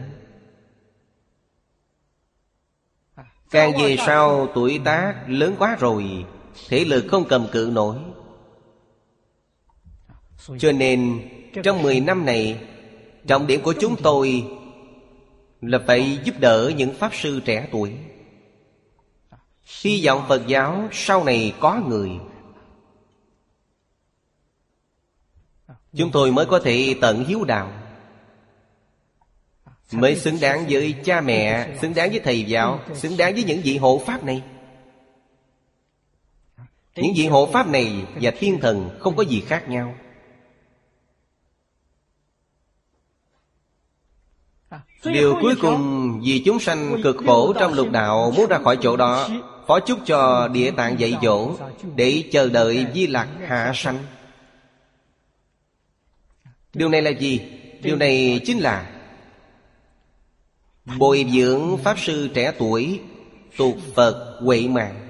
Càng về sau tuổi tác lớn quá rồi Thể lực không cầm cự nổi. Cho nên trong 10 năm này Trọng điểm của chúng tôi Là phải giúp đỡ những Pháp sư trẻ tuổi. Hy vọng Phật giáo sau này có người. Chúng tôi mới có thể tận hiếu đạo Mới xứng đáng với cha mẹ, Xứng đáng với thầy giáo, Xứng đáng với những vị hộ pháp này. Những vị hộ pháp này và thiên thần Không có gì khác nhau. Điều cuối cùng, Vì chúng sanh cực khổ trong lục đạo Muốn ra khỏi chỗ đó, Phó chúc cho địa tạng dạy dỗ Để chờ đợi di lạc hạ sanh. Điều này là gì? Điều này chính là Bồi dưỡng Pháp Sư trẻ tuổi Tuột Phật quậy mạng.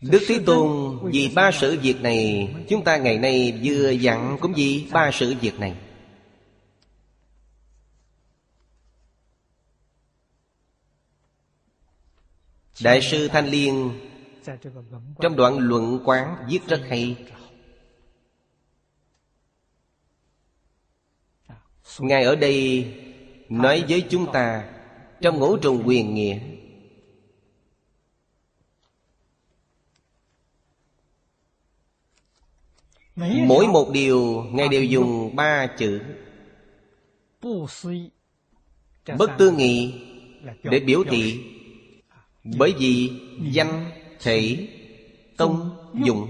Đức Thế Tôn, vì ba sự việc này, Chúng ta ngày nay vừa dặn cũng vì ba sự việc này. Đại sư Thanh Liên, Trong đoạn luận quán viết rất hay ngài ở đây nói với chúng ta trong ngũ trùng quyền nghĩa. Mỗi một điều ngài đều dùng ba chữ. Bất tư nghị để biểu thị bởi vì danh, thể, tông, dụng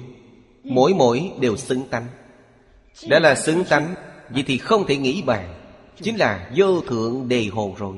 mỗi mỗi đều xứng tánh. Đó là xứng tánh Vậy thì không thể nghĩ bàn. Chính là vô thượng đề hồ rồi.